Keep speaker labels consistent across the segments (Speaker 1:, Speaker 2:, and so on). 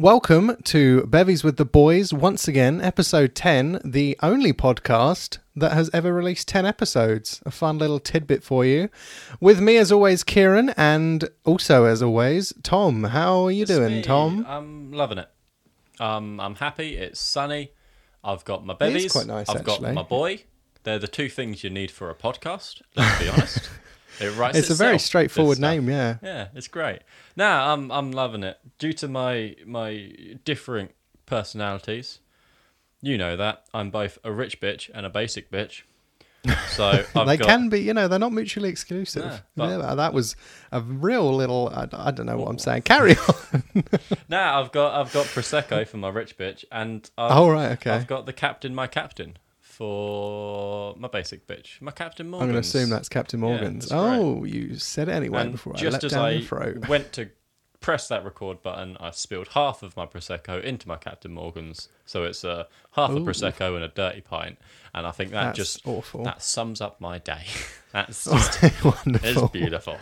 Speaker 1: Welcome to Bevies with the Boys, once again, episode 10, the only podcast that has ever released 10 episodes. A fun little tidbit for you. With me, as always, Kieran, and also, as always, Tom. How are you
Speaker 2: It's
Speaker 1: doing,
Speaker 2: me.
Speaker 1: Tom?
Speaker 2: I'm loving it. Um, I'm happy. It's sunny. I've got my bevies.
Speaker 1: quite nice,
Speaker 2: I've got my boy. They're the two things you need for a podcast. Let's be honest. It writes
Speaker 1: It's a very straightforward name, yeah.
Speaker 2: Yeah, it's great. Now I'm I'm loving it. Due to my my different personalities, you know that I'm both a rich bitch and a basic bitch. So I've
Speaker 1: they
Speaker 2: got,
Speaker 1: can be, you know, they're not mutually exclusive.
Speaker 2: No, but-
Speaker 1: yeah, that- that was a real little, I, I don't know what I'm saying. Carry on.
Speaker 2: Now I've got I've got prosecco for my rich bitch, and I've,
Speaker 1: Oh, right, okay.
Speaker 2: I've got the captain, my captain, for my basic bitch, my captain Morgan.
Speaker 1: I'm going to assume that's Captain Morgan's.
Speaker 2: that's right.
Speaker 1: oh, you said it anyway
Speaker 2: And
Speaker 1: before I
Speaker 2: just
Speaker 1: let
Speaker 2: as
Speaker 1: down
Speaker 2: I
Speaker 1: your throat.
Speaker 2: went to press that record button, I spilled half of my prosecco into my Captain Morgan's, so it's uh, half a prosecco and a dirty pint, and I think that
Speaker 1: That's
Speaker 2: just
Speaker 1: awful.
Speaker 2: that sums up my day. that's just
Speaker 1: Wonderful.
Speaker 2: it's beautiful.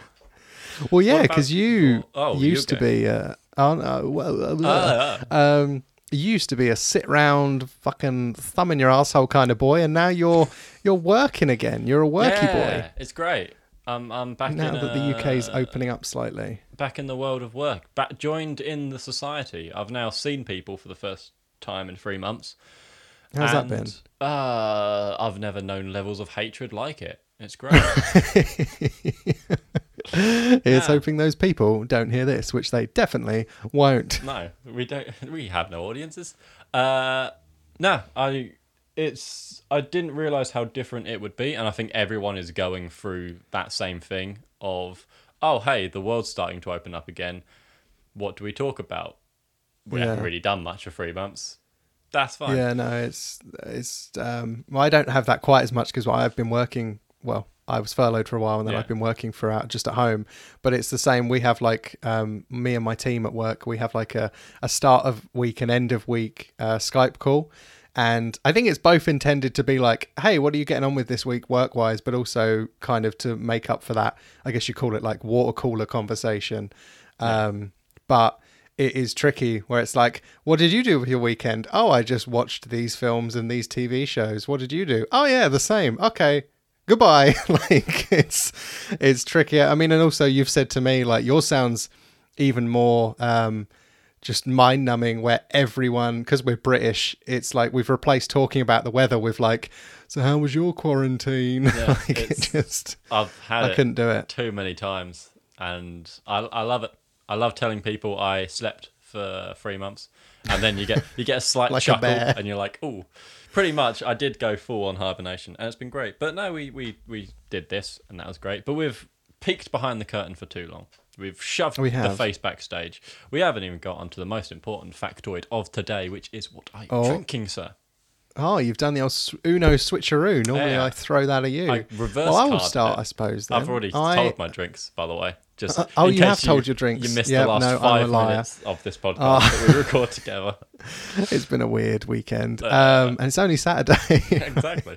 Speaker 1: Well, yeah, because you
Speaker 2: oh,
Speaker 1: used to be. Uh, oh, no, well, uh,
Speaker 2: Ah,
Speaker 1: um, you used to be a sit round, fucking thumb in your asshole kind of boy, and now you're you're working again. You're a worky boy.
Speaker 2: yeah, it's great. I'm I'm back.
Speaker 1: Now
Speaker 2: in
Speaker 1: that the UK's opening up slightly.
Speaker 2: back in the world of work, back joined in the society. I've now seen people for the first time in three months.
Speaker 1: How's that been?
Speaker 2: Uh, I've never known levels of hatred like it. It's great.
Speaker 1: Here's
Speaker 2: yeah.
Speaker 1: hoping those people don't hear this, which they definitely won't.
Speaker 2: no, we don't. We have no audiences. Uh, no, I. It's. I didn't realize how different it would be, and I think everyone is going through that same thing of, oh, hey, the world's starting to open up again. What do we talk about? We haven't really done much for three months. That's fine.
Speaker 1: Yeah, no, it's it's. Um, well, I don't have that quite as much because I've been working. Well, I was furloughed for a while, and then
Speaker 2: Yeah.
Speaker 1: I've been working for out just at home. But it's the same. We have like um, me and my team at work. We have like a a start of week and end of week uh, Skype call. And I think it's both intended to be like, hey, what are you getting on with this week work wise, but also kind of to make up for that. I guess you call it like water cooler conversation. Um, but it is tricky where it's like, what did you do with your weekend? Oh, I just watched these films and these TV shows. What did you do? Oh yeah, the same. Okay. Goodbye. like it's it's trickier. I mean, and also you've said to me like your sounds even more um just mind numbing where everyone because we're British, it's like we've replaced talking about the weather with like, so how was your quarantine?
Speaker 2: Yeah,
Speaker 1: like it
Speaker 2: it's-
Speaker 1: just
Speaker 2: I've had
Speaker 1: I couldn't do it.
Speaker 2: too many times, and I I love it. I love telling people I slept for three months, and then you get you get a slight
Speaker 1: Like
Speaker 2: chuckle,
Speaker 1: bear.
Speaker 2: and you're like, oh, pretty much. I did go full on hibernation, and it's been great. But no, we we we did this, and that was great. But we've peeked behind the curtain for too long. We've shoved
Speaker 1: We
Speaker 2: the
Speaker 1: have.
Speaker 2: face backstage. We haven't even got onto the most important factoid of today, which is what are you
Speaker 1: Oh.
Speaker 2: drinking, sir?
Speaker 1: Oh, you've done the old s- Uno switcheroo. Normally,
Speaker 2: Yeah.
Speaker 1: I throw that at you.
Speaker 2: I reverse
Speaker 1: well, I will start,
Speaker 2: it.
Speaker 1: I suppose.
Speaker 2: I've already
Speaker 1: I-
Speaker 2: told my drinks, by the way. Just
Speaker 1: Uh, oh, you have
Speaker 2: case
Speaker 1: told your drinks.
Speaker 2: You missed
Speaker 1: Yep,
Speaker 2: the last
Speaker 1: no,
Speaker 2: five minutes of this podcast
Speaker 1: Oh.
Speaker 2: that we record together.
Speaker 1: It's been a weird weekend,
Speaker 2: Uh,
Speaker 1: um, and it's only Saturday.
Speaker 2: exactly.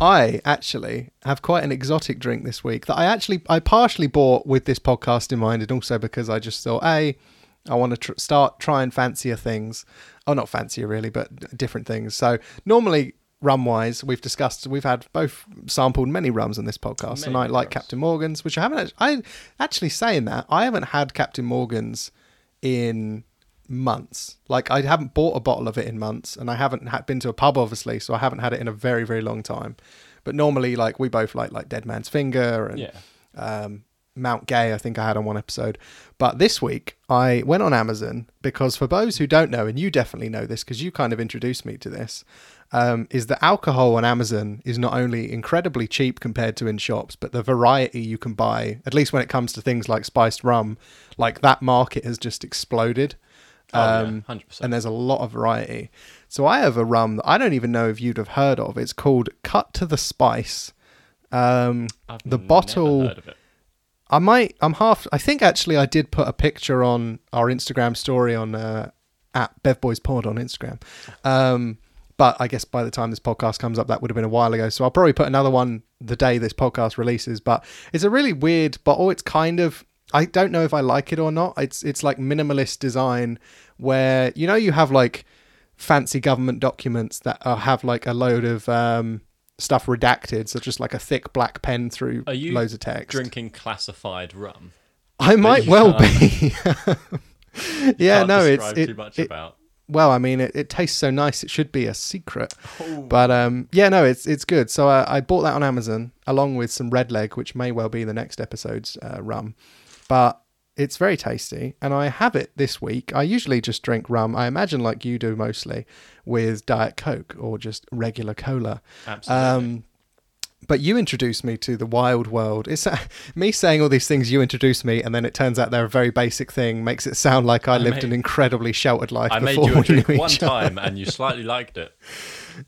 Speaker 1: I actually have quite an exotic drink this week that I actually I partially bought with this podcast in mind, and also because I just thought, a, I want to tr- start trying fancier things. Oh, not fancier really, but different things. So normally. Rum wise, we've discussed, we've had both sampled many rums on this podcast, and
Speaker 2: Many
Speaker 1: I like
Speaker 2: rums.
Speaker 1: Captain Morgan's, which I haven't. I actually saying that I haven't had Captain Morgan's in months. Like I haven't bought a bottle of it in months, and I haven't been to a pub, obviously, so I haven't had it in a very, very long time. But normally, like we both like like Dead Man's Finger and
Speaker 2: Yeah.
Speaker 1: um, Mount Gay. I think I had on one episode. But this week, I went on Amazon because for those who don't know, and you definitely know this because you kind of introduced me to this, um, is that alcohol on Amazon is not only incredibly cheap compared to in shops, but the variety you can buy, at least when it comes to things like spiced rum, like that market has just exploded.
Speaker 2: Oh, yeah,
Speaker 1: Um,
Speaker 2: 100%.
Speaker 1: and there's a lot of variety. So I have a rum that I don't even know if you'd have heard of. It's called Cut to the Spice. Um, the bottle.
Speaker 2: heard of it.
Speaker 1: I might. I'm half. I think actually I did put a picture on our Instagram story on uh, at BevBoysPod on Instagram. Um, but I guess by the time this podcast comes up, that would have been a while ago. So I'll probably put another one the day this podcast releases. But it's a really weird bottle. It's kind of I don't know if I like it or not. It's it's like minimalist design where you know you have like fancy government documents that are, have like a load of um, stuff redacted, so just like a thick black pen through
Speaker 2: Are you
Speaker 1: loads of text.
Speaker 2: Drinking classified rum.
Speaker 1: I might well be. yeah, no, it's it,
Speaker 2: too much
Speaker 1: it-
Speaker 2: about.
Speaker 1: Well, I mean, it, it tastes so nice. It should be a secret.
Speaker 2: Oh.
Speaker 1: But um, yeah, no, it's it's good. So I, I bought that on Amazon along with some red leg, which may well be the next episode's uh, rum. But it's very tasty, and I have it this week. I usually just drink rum. I imagine like you do mostly with Diet Coke or just regular cola.
Speaker 2: Absolutely.
Speaker 1: Um, but you introduced me to the wild world. It's uh, me saying all these things. You introduced me, and then it turns out they're a very basic thing. Makes it sound like I,
Speaker 2: I
Speaker 1: lived
Speaker 2: made-
Speaker 1: an incredibly sheltered life
Speaker 2: I made you a drink one
Speaker 1: other.
Speaker 2: time and you slightly liked it.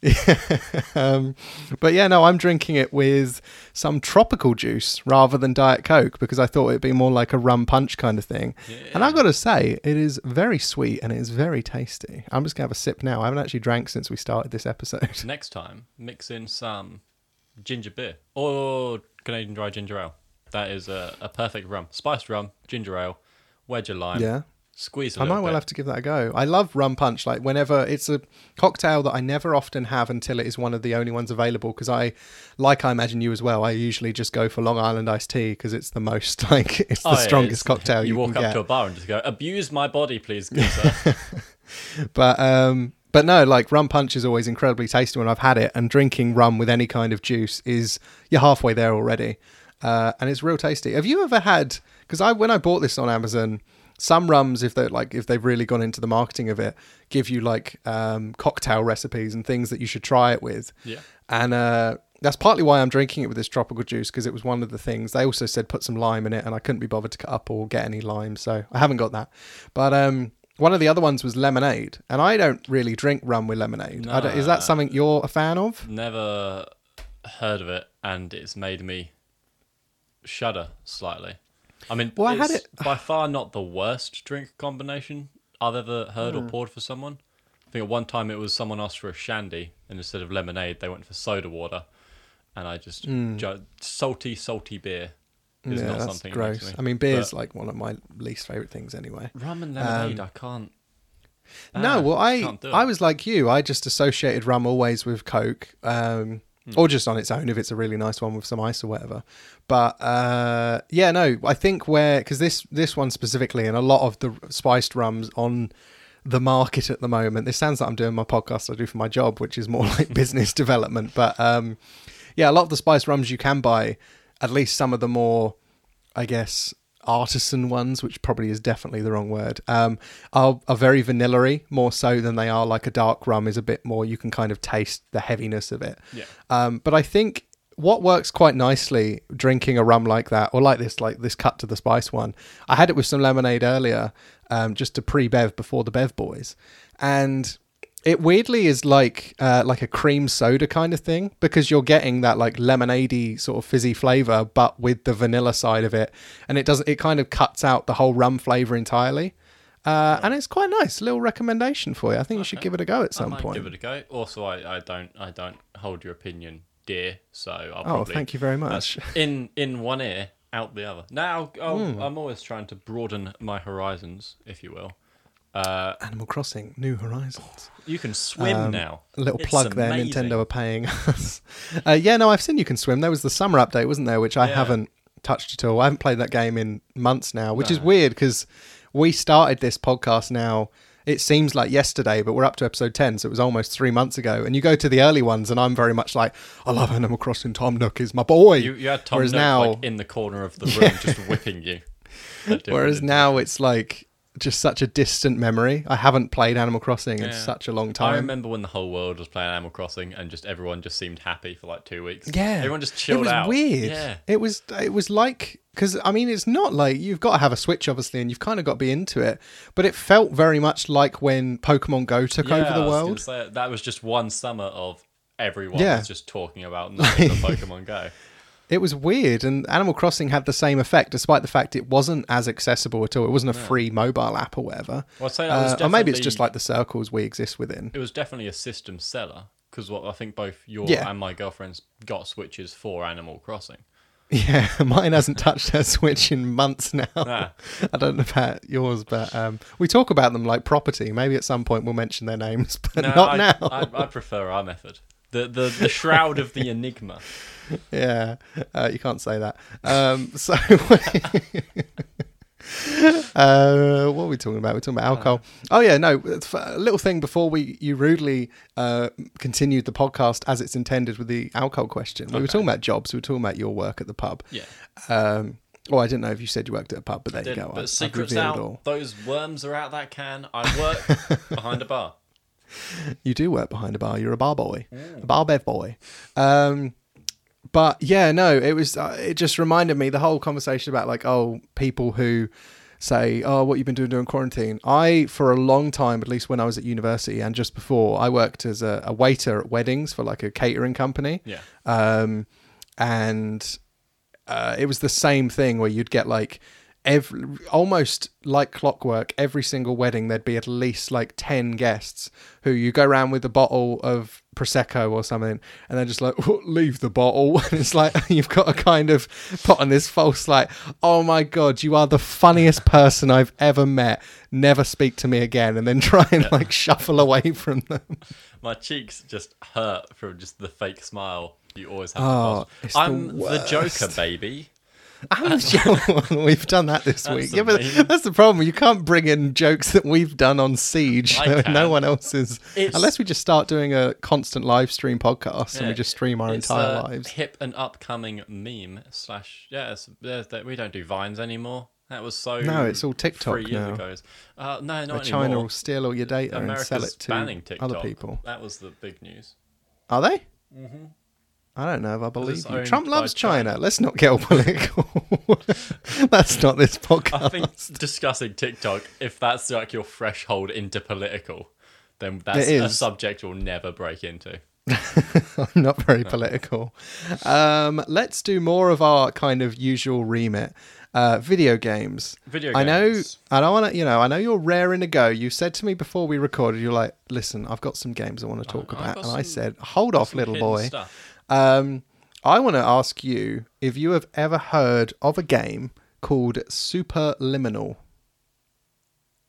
Speaker 1: um, but yeah, no, I'm drinking it with some tropical juice rather than Diet Coke because I thought it'd be more like a rum punch kind of thing. And I've got to say, it is very sweet and it is very tasty. I'm just going to have a sip now. I haven't actually drank since we started this episode.
Speaker 2: Next time, mix in some ginger beer or Canadian dry ginger ale. That is a, a perfect rum. Spiced rum, ginger ale, wedge of lime,
Speaker 1: yeah.
Speaker 2: squeeze
Speaker 1: I might well
Speaker 2: bit.
Speaker 1: have to give that a go. I love rum punch. Like whenever it's a cocktail that I never often have until it is one of the only ones available. Because I, like I imagine you as well, I usually just go for Long Island iced tea because it's the most like it's the
Speaker 2: Oh, yeah,
Speaker 1: strongest
Speaker 2: it's-
Speaker 1: cocktail you,
Speaker 2: You walk up
Speaker 1: get.
Speaker 2: to a bar and just go, "Abuse my body, please, good sir."
Speaker 1: But um, but no, like rum punch is always incredibly tasty when I've had it, and drinking rum with any kind of juice is you're halfway there already, uh, and it's real tasty. Have you ever had? Because I when I bought this on Amazon, some rums if they like if they've really gone into the marketing of it, give you like um, cocktail recipes and things that you should try it with.
Speaker 2: Yeah.
Speaker 1: and uh, that's partly why I'm drinking it with this tropical juice because it was one of the things they also said put some lime in it, and I couldn't be bothered to cut up or get any lime, so I haven't got that. But um, one of the other ones was lemonade, and I don't really drink rum with lemonade. I don't, is that something you're a fan of?
Speaker 2: Never heard of it, and it's made me shudder slightly. I mean,
Speaker 1: Well, I had it-
Speaker 2: by far not the worst drink combination I've ever heard
Speaker 1: Hmm.
Speaker 2: or poured for someone. I think at one time it was someone asked for a shandy, and instead of lemonade, they went for soda water, and I just ju- salty, salty beer is
Speaker 1: yeah,
Speaker 2: not
Speaker 1: that's
Speaker 2: something.
Speaker 1: gross.
Speaker 2: me-
Speaker 1: I mean, beer's
Speaker 2: but
Speaker 1: like one of my least favorite things anyway.
Speaker 2: rum and lemonade. I can't.
Speaker 1: No,
Speaker 2: Ah,
Speaker 1: well, I
Speaker 2: can't do it.
Speaker 1: I was like you. I just associated rum always with Coke, um,
Speaker 2: Hmm.
Speaker 1: or just on its own if it's a really nice one with some ice or whatever. But uh, yeah, no, I think where because this this one specifically, and a lot of the spiced rums on the market at the moment. This sounds like I'm doing my podcast I do for my job, which is more like business development. But um, yeah, a lot of the spiced rums you can buy, at least some of the more, I guess, artisan ones, which probably is definitely the wrong word, um, are, are very vanilla-y, more so than they are like a dark rum is a bit more, you can kind of taste the heaviness of it.
Speaker 2: Yeah.
Speaker 1: Um, but I think what works quite nicely drinking a rum like that, or like this, like this cut to the spice one, I had it with some lemonade earlier, um, just to pre-bev before the Bev Boys, and it weirdly is like uh, like a cream soda kind of thing because you're getting that like lemonadey sort of fizzy flavor, but with the vanilla side of it, and it doesn't. It kind of cuts out the whole rum flavor entirely. Uh, and it's quite nice. Little recommendation for you. I think you should give it a go at
Speaker 2: I
Speaker 1: some point.
Speaker 2: give it a go. Also, I, I don't I don't hold your opinion dear, so I'll
Speaker 1: oh,
Speaker 2: probably
Speaker 1: thank you very much.
Speaker 2: in in one ear, out the other. Now I'll,
Speaker 1: Hmm.
Speaker 2: I'm always trying to broaden my horizons, if you will. Uh,
Speaker 1: Animal Crossing: New Horizons.
Speaker 2: you can swim now.
Speaker 1: A little
Speaker 2: It's
Speaker 1: plug there. Nintendo are paying us. uh, yeah, no, I've seen you can swim. There was the summer update, wasn't there? Which I
Speaker 2: Yeah.
Speaker 1: haven't touched at all. I haven't played that game in months now, which is weird because we started this podcast now. It seems like yesterday, but we're up to episode 10, so it was almost three months ago. And you go to the early ones, and I'm very much like, I love Animal Crossing. Tom Nook is my boy.
Speaker 2: You, you had Tom
Speaker 1: Whereas
Speaker 2: Nook,
Speaker 1: now-
Speaker 2: like in the corner of the room, just whipping you.
Speaker 1: Whereas now it's like just such a distant memory. I haven't played Animal Crossing in such a long time.
Speaker 2: I remember when the whole world was playing Animal Crossing, and just everyone just seemed happy for like two weeks.
Speaker 1: Yeah,
Speaker 2: everyone just chilled out.
Speaker 1: It was
Speaker 2: out.
Speaker 1: weird.
Speaker 2: Yeah,
Speaker 1: It was. It was like because I mean, it's not like you've got to have a Switch, obviously, and you've kind of got to be into it. But it felt very much like when Pokemon Go took
Speaker 2: Yeah,
Speaker 1: over the world.
Speaker 2: say, that was just one summer of everyone
Speaker 1: Yeah.
Speaker 2: was just talking about Pokemon Go.
Speaker 1: It was weird, and Animal Crossing had the same effect, despite the fact it wasn't as accessible at all. It wasn't a free mobile app or whatever.
Speaker 2: Well, say
Speaker 1: Uh, or maybe it's just like the circles we exist within.
Speaker 2: it was definitely a system seller because what I think both your
Speaker 1: Yeah.
Speaker 2: and my girlfriend's got switches for Animal Crossing.
Speaker 1: Yeah, mine hasn't touched her Switch in months now.
Speaker 2: Nah.
Speaker 1: I don't know about yours, but um, we talk about them like property. Maybe at some point we'll mention their names, but
Speaker 2: No,
Speaker 1: not
Speaker 2: I,
Speaker 1: now.
Speaker 2: I, I prefer our method. The the the shroud of the enigma.
Speaker 1: yeah, uh, you can't say that. Um, so, uh, what are we talking about? We're talking about alcohol. oh yeah, no. A little thing before we you rudely uh, continued the podcast as it's intended with the alcohol question. We were
Speaker 2: Okay.
Speaker 1: talking about jobs. We were talking about your work at the pub.
Speaker 2: Yeah.
Speaker 1: Um, oh, I didn't know if you said you worked at a pub, but there you go.
Speaker 2: but
Speaker 1: I- I've
Speaker 2: secrets
Speaker 1: revealed
Speaker 2: out. Those worms are out that can. I work behind a bar.
Speaker 1: You do work behind a bar. You're a bar boy, a bar bev boy. Um, but yeah, no, it was. Uh, it just reminded me the whole conversation about like, oh, people who say, oh, what you've been doing during quarantine. I, for a long time, at least when I was at university and just before, I worked as a, a waiter at weddings for like a catering company.
Speaker 2: Yeah.
Speaker 1: Um, and uh, it was the same thing where you'd get like every almost like clockwork every single wedding there'd be at least like 10 guests who you go around with a bottle of prosecco or something and they're just like "Oh, leave the bottle? And it's like you've got to kind of put on this false like oh my god you are the funniest person i've ever met. Never speak to me again. And then try and like shuffle away from them.
Speaker 2: My cheeks just hurt from just the fake smile you always have.
Speaker 1: Oh, the
Speaker 2: I'm the,
Speaker 1: worst.
Speaker 2: Joker, baby.
Speaker 1: I'm sure we've done that this week. Yeah, but
Speaker 2: amazing.
Speaker 1: that's the problem. You can't bring in jokes that we've done on Siege.
Speaker 2: I
Speaker 1: no
Speaker 2: can.
Speaker 1: one else is.
Speaker 2: It's-
Speaker 1: Unless we just start doing a constant live stream podcast and we
Speaker 2: Yeah,
Speaker 1: just stream our
Speaker 2: it's
Speaker 1: entire
Speaker 2: a
Speaker 1: lives.
Speaker 2: Hip and upcoming meme slash yeah. It's, there's that we don't do vines anymore. That was so.
Speaker 1: No, it's all TikTok
Speaker 2: three years
Speaker 1: now.
Speaker 2: ago. Uh, no, not
Speaker 1: China
Speaker 2: anymore.
Speaker 1: will steal all your data and sell it to
Speaker 2: banning TikTok.
Speaker 1: other people.
Speaker 2: That was the big news.
Speaker 1: Are they? I don't know if I believe you. Trump loves China.
Speaker 2: China.
Speaker 1: Let's not get all political. that's not this podcast.
Speaker 2: I think discussing TikTok, if that's like your threshold into political, then that's a subject we'll never break into.
Speaker 1: I'm not very political. Um, let's do more of our kind of usual remit. Uh, video games.
Speaker 2: Video games.
Speaker 1: I know. I don't want to. You know. I know you're raring to go. You said to me before we recorded. You're like, listen. I've got some games I want to talk
Speaker 2: I've
Speaker 1: about, and I said, hold off, little boy.
Speaker 2: stuff.
Speaker 1: Um, I want to ask you if you have ever heard of a game called Superliminal.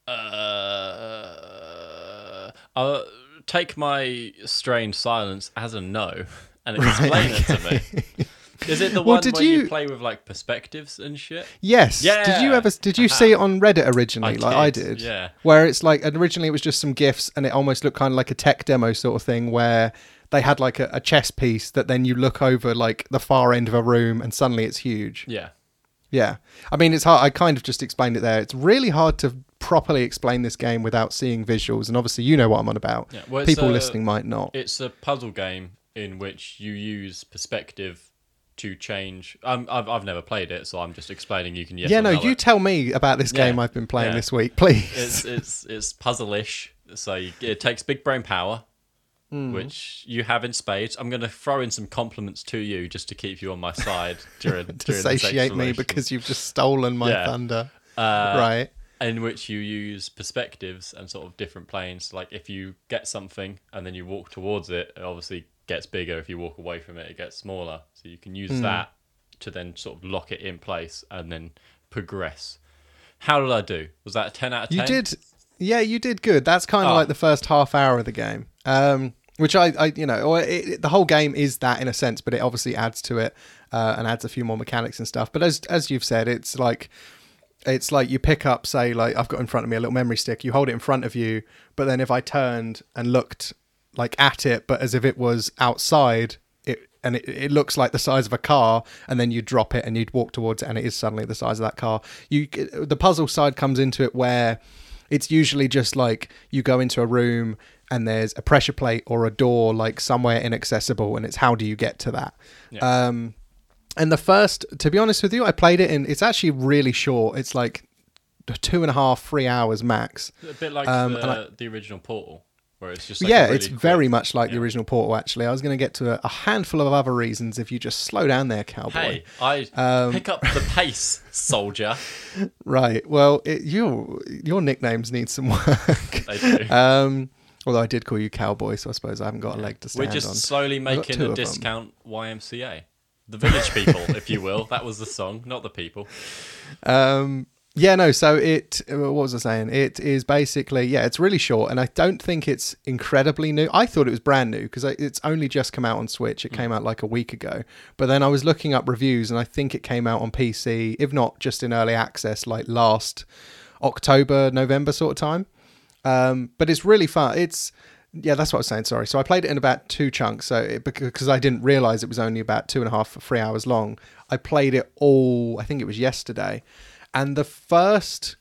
Speaker 2: Uh, I'll take my strange silence as a no and
Speaker 1: Right,
Speaker 2: explain it to me. Is it the
Speaker 1: Well,
Speaker 2: one
Speaker 1: did
Speaker 2: where you...
Speaker 1: you-
Speaker 2: play with like perspectives and shit?
Speaker 1: Yes. Yeah. Did you ever? Did you see it on Reddit originally,
Speaker 2: I
Speaker 1: like I
Speaker 2: did,
Speaker 1: did?
Speaker 2: yeah.
Speaker 1: Where it's like originally it was just some gifs, and it almost looked kind of like a tech demo sort of thing, where they had like a, a chess piece that then you look over like the far end of a room, and suddenly it's huge.
Speaker 2: Yeah.
Speaker 1: Yeah. I mean, it's hard. I kind of just explained it there. It's really hard to properly explain this game without seeing visuals, and obviously you know what I'm on about.
Speaker 2: Yeah, well,
Speaker 1: People
Speaker 2: a-
Speaker 1: listening might not.
Speaker 2: It's a puzzle game in which you use perspective to change. Um, I've I've never played it, so I'm just explaining. You can yes
Speaker 1: yeah, no, you
Speaker 2: it.
Speaker 1: tell me about this
Speaker 2: Yeah,
Speaker 1: game I've been playing
Speaker 2: yeah.
Speaker 1: this week, please.
Speaker 2: it's it's it's puzzle-ish. So you, it takes big brain power,
Speaker 1: Hmm.
Speaker 2: which you have in spades. I'm going to throw in some compliments to you just to keep you on my side during
Speaker 1: to
Speaker 2: during
Speaker 1: satiate me because you've just stolen my
Speaker 2: Yeah.
Speaker 1: thunder.
Speaker 2: Uh,
Speaker 1: right.
Speaker 2: in which you use perspectives and sort of different planes. Like if you get something and then you walk towards it, it obviously gets bigger. If you walk away from it, it gets smaller. So you can use
Speaker 1: Hmm.
Speaker 2: that to then sort of lock it in place and then progress. How did I do? Was that a ten out of ten?
Speaker 1: You did, yeah, you did good. That's kind of
Speaker 2: Oh.
Speaker 1: like the first half hour of the game, um, which I, I, you know, it, it- the whole game is that in a sense, but it obviously adds to it uh, and adds a few more mechanics and stuff. But as as you've said, it's like it's like you pick up, say, like I've got in front of me a little memory stick. You hold it in front of you, but then if I turned and looked like at it, but as if it was outside, it and it, it looks like the size of a car, and then you drop it and you'd walk towards it, and it is suddenly the size of that car. You the puzzle side comes into it where it's usually just like you go into a room and there's a pressure plate or a door like somewhere inaccessible, and it's how do you get to that.
Speaker 2: Yeah.
Speaker 1: Um, and the first, to be honest with you, I played it in. It's actually really short. It's like two and a half, three hours max.
Speaker 2: a bit like
Speaker 1: um,
Speaker 2: the,
Speaker 1: I-
Speaker 2: the original Portal, where it's just like
Speaker 1: yeah,
Speaker 2: really
Speaker 1: it's very much like the original Portal. Actually, I was going to get to a, a handful of other reasons if you just slow down there, cowboy.
Speaker 2: Hey, I
Speaker 1: Um,
Speaker 2: pick up the pace, soldier.
Speaker 1: Right. Well, it, your your nicknames need some work.
Speaker 2: They do.
Speaker 1: um, although I did call you cowboy, so I suppose I haven't got a leg to stand on.
Speaker 2: We're just
Speaker 1: on.
Speaker 2: slowly making a discount YMCA. the village people, if you will. That was the song, not the people.
Speaker 1: Um, yeah, no. So it. What was I saying? It is basically yeah. It's really short, and I don't think it's incredibly new. I thought it was brand new because it's only just come out on Switch. It came out like a week ago. But then I was looking up reviews, and I think it came out on PC, if not just in early access, like last October, November sort of time. Um, but it's really fun. It's yeah, that's what I was saying. Sorry. So I played it in about two chunks. So it, because I didn't realize it was only about two and a half, three hours long, I played it all. I think it was yesterday, and the first,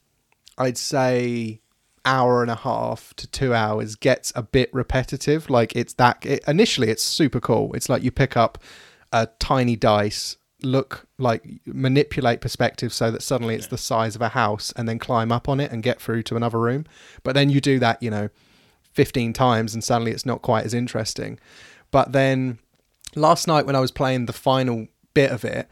Speaker 1: I'd say, hour and a half to two hours gets a bit repetitive. Like it's that. It, initially, it's super cool. It's like you pick up a tiny dice look like manipulate perspective so that suddenly it's the size of a house and then climb up on it and get through to another room. But then you do that you know 15 times and suddenly it's not quite as interesting. But then last night when i was playing the final bit of it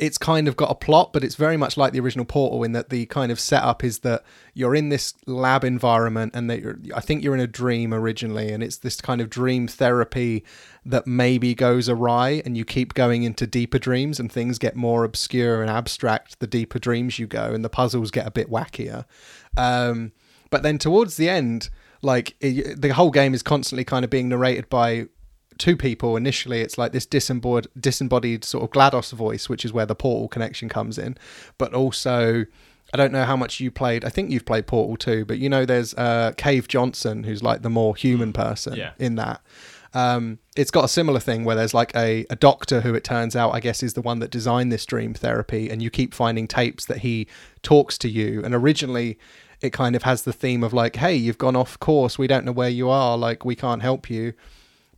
Speaker 1: it's kind of got a plot, but it's very much like the original Portal in that the kind of setup is that you're in this lab environment and that I think you're in a dream originally, and it's this kind of dream therapy that maybe goes awry, and you keep going into deeper dreams, and things get more obscure and abstract the deeper dreams you go, and the puzzles get a bit wackier. Um, but then towards the end, like it, the whole game is constantly kind of being narrated by two people initially it's like this disembodied disembodied sort of glados voice which is where the portal connection comes in but also i don't know how much you played i think you've played portal 2 but you know there's uh cave johnson who's like the more human person
Speaker 2: Yeah.
Speaker 1: in that um, it's got a similar thing where there's like a, a doctor who it turns out I guess is the one that designed this dream therapy, and you keep finding tapes that he talks to you. And originally, it kind of has the theme of like, hey, you've gone off course, we don't know where you are, like we can't help you.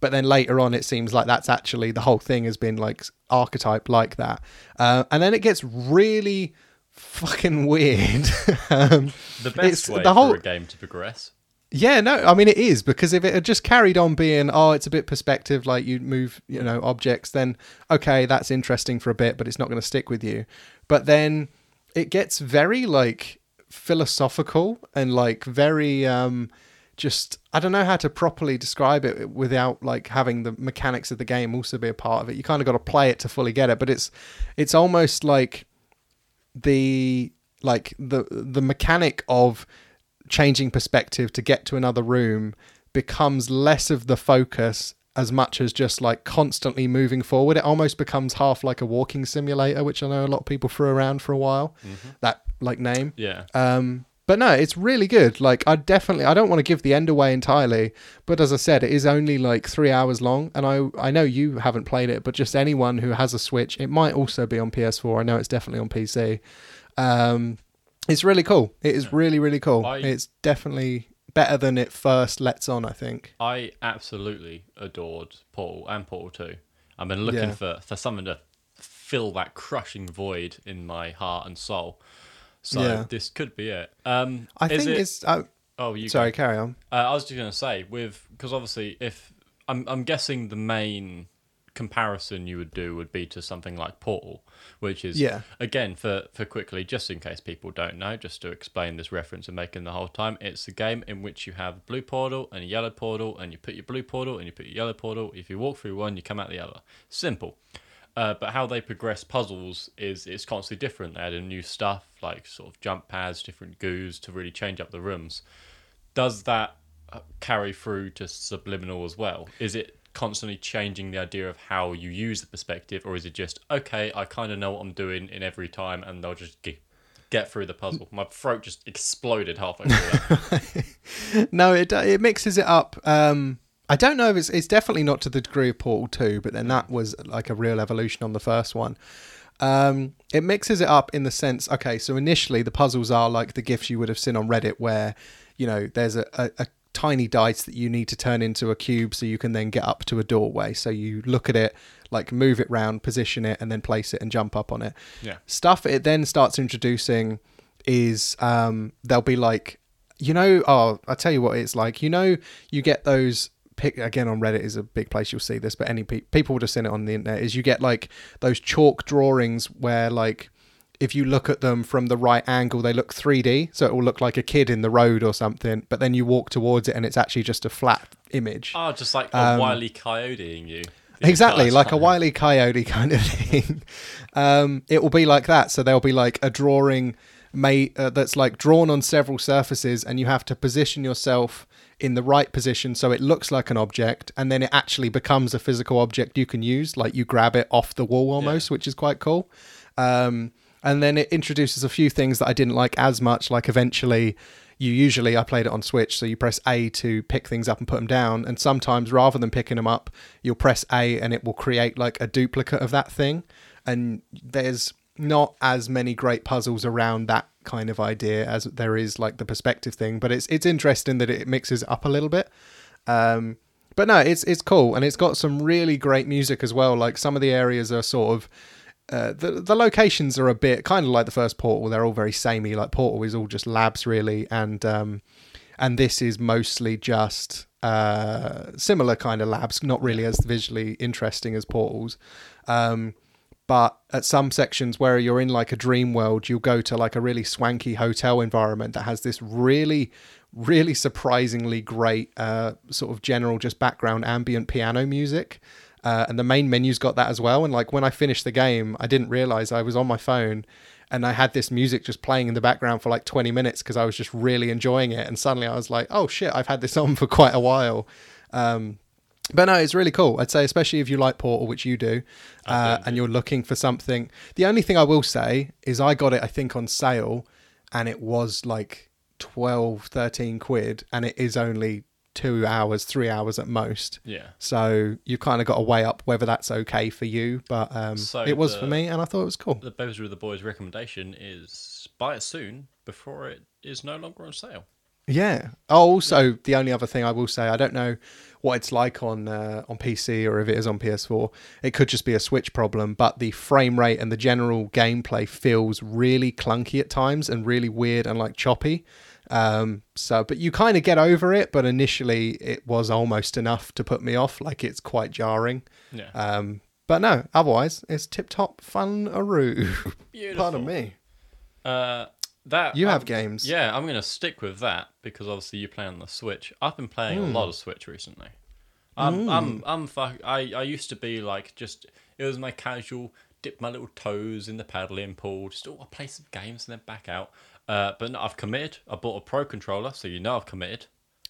Speaker 1: But then later on, it seems like that's actually the whole thing has been like archetype like that, uh, and then it gets really fucking weird. um,
Speaker 2: The best way
Speaker 1: the whole-
Speaker 2: for a game to progress.
Speaker 1: yeah, no, I mean it is because if it had just carried on being, oh, it's a bit perspective, like you move, you know, objects, then okay, that's interesting for a bit, but it's not going to stick with you. But then it gets very like philosophical and like very um just I don't know how to properly describe it without like having the mechanics of the game also be a part of it. You kind of got to play it to fully get it, but it's it's almost like the like the the mechanic of changing perspective to get to another room becomes less of the focus as much as just like constantly moving forward. It almost becomes half like a walking simulator, which I know a lot of people threw around for a while. That like name.
Speaker 2: Yeah.
Speaker 1: Um, but no, it's really good. Like I definitely, I don't want to give the end away entirely, but as I said, it is only like three hours long, and I I know you haven't played it, but just anyone who has a Switch, it might also be on PS4. I know it's definitely on PC. Um, it's really cool. It is really really cool.
Speaker 2: I-
Speaker 1: it's definitely better than it first lets on. I think.
Speaker 2: I absolutely adored Portal and Portal 2. I've been looking
Speaker 1: Yeah.
Speaker 2: for, for something to fill that crushing void in my heart and soul. So
Speaker 1: Yeah.
Speaker 2: this could be it. Um,
Speaker 1: I think
Speaker 2: it-
Speaker 1: it's. Uh,
Speaker 2: Oh, you
Speaker 1: sorry, carry on.
Speaker 2: Uh, I was just gonna say with because obviously if I'm I'm guessing the main comparison you would do would be to something like Portal, which is
Speaker 1: Yeah.
Speaker 2: again for for quickly just in case people don't know, just to explain this reference and making the whole time, it's a game in which you have a blue portal and a yellow portal, and you put your blue portal and you put your yellow portal. If you walk through one, you come out the other. Simple. Uh, but how they progress puzzles is it's constantly different. They add in new stuff like sort of jump pads, different goos to really change up the rooms does that uh, carry through to subliminal as well? Is it constantly changing the idea of how you use the perspective, or is it just okay? I kind of know what I'm doing in every time, and they'll just get get through the puzzle. My throat just exploded halfway through.
Speaker 1: no, it it mixes it up. Um, I don't know if it's it's definitely not to the degree of Portal Two, but then that was like a real evolution on the first one. Um, it mixes it up in the sense, okay, so initially the puzzles are like the gifs you would have seen on Reddit, where you know there's a, a, a tiny dice that you need to turn into a cube so you can then get up to a doorway. So you look at it, like move it round, position it, and then place it and jump up on it
Speaker 2: yeah,
Speaker 1: stuff it then starts introducing is um there'll be like you know oh i'll tell you what it's like you know you get those pick again on reddit is a big place you'll see this but any pe- people would have seen it on the internet is you get like those chalk drawings where like if you look at them from the right angle they look 3d so it will look like a kid in the road or something but then you walk towards it and it's actually just a flat image.
Speaker 2: Oh, just like a
Speaker 1: Um,
Speaker 2: wily coyoteing you.
Speaker 1: exactly like a wily coyote kind of thing. Um it will be like that so there'll be like a drawing made uh, that's like drawn on several surfaces and you have to position yourself in the right position so it looks like an object and then it actually becomes a physical object you can use like you grab it off the wall almost which is quite cool um and then it introduces a few things that I didn't like as much like eventually you usually I played it on Switch, so you press A to pick things up and put them down, and sometimes rather than picking them up, you'll press A and it will create like a duplicate of that thing. And there's not as many great puzzles around that kind of idea as there is like the perspective thing, but it's it's interesting that it mixes up a little bit. Um, but no, it's it's cool and it's got some really great music as well. Like some of the areas are sort of uh, the the locations are a bit kind of like the first Portal. They're all very samey. Like Portal is all just labs really, and um, and this is mostly just uh, similar kind of labs, not really as visually interesting as Portals. Um, but at some sections where you're in like a dream world, you'll go to like a really swanky hotel environment that has this really, really surprisingly great uh, sort of general just background ambient piano music. Uh, and the main menu's got that as well. And like when I finished the game, I didn't realize I was on my phone and I had this music just playing in the background for like 20 minutes because I was just really enjoying it. And suddenly I was like, oh shit, I've had this on for quite a while. Um, but no, it's really cool. I'd say, especially if you like Portal, which you do, uh, and you're looking for something. The only thing I will say is I got it, I think, on sale, and it was like 12, 13 quid, and it is only two hours, three hours at most.
Speaker 2: Yeah.
Speaker 1: So you kind of got to weigh up whether that's okay for you. But um,
Speaker 2: So
Speaker 1: it was
Speaker 2: the-
Speaker 1: for me, and I thought it was cool.
Speaker 2: The of the Boys recommendation is buy it soon before it is no longer on sale.
Speaker 1: Yeah. Oh, also, the only other thing I will say, I don't know what it's like on uh, on PC or if it is on PS4. It could just be a Switch problem, but the frame rate and the general gameplay feels really clunky at times and really weird and like choppy. Um, so, but you kind of get over it, but initially it was almost enough to put me off. Like it's quite jarring.
Speaker 2: Yeah.
Speaker 1: Um, but no, otherwise it's tip top fun aroo. Pardon me.
Speaker 2: Uh, that
Speaker 1: You have
Speaker 2: um,
Speaker 1: games.
Speaker 2: Yeah, I'm gonna stick with that because obviously you play on the Switch. I've been playing
Speaker 1: Hmm.
Speaker 2: a lot of Switch recently. I'm I'm I'm fuck. I I used to be like just it was my casual dip my little toes in the paddling pool. Just oh, I'll play some games and then back out. Uh, but no, I've committed. I bought a pro controller, so you know I've committed.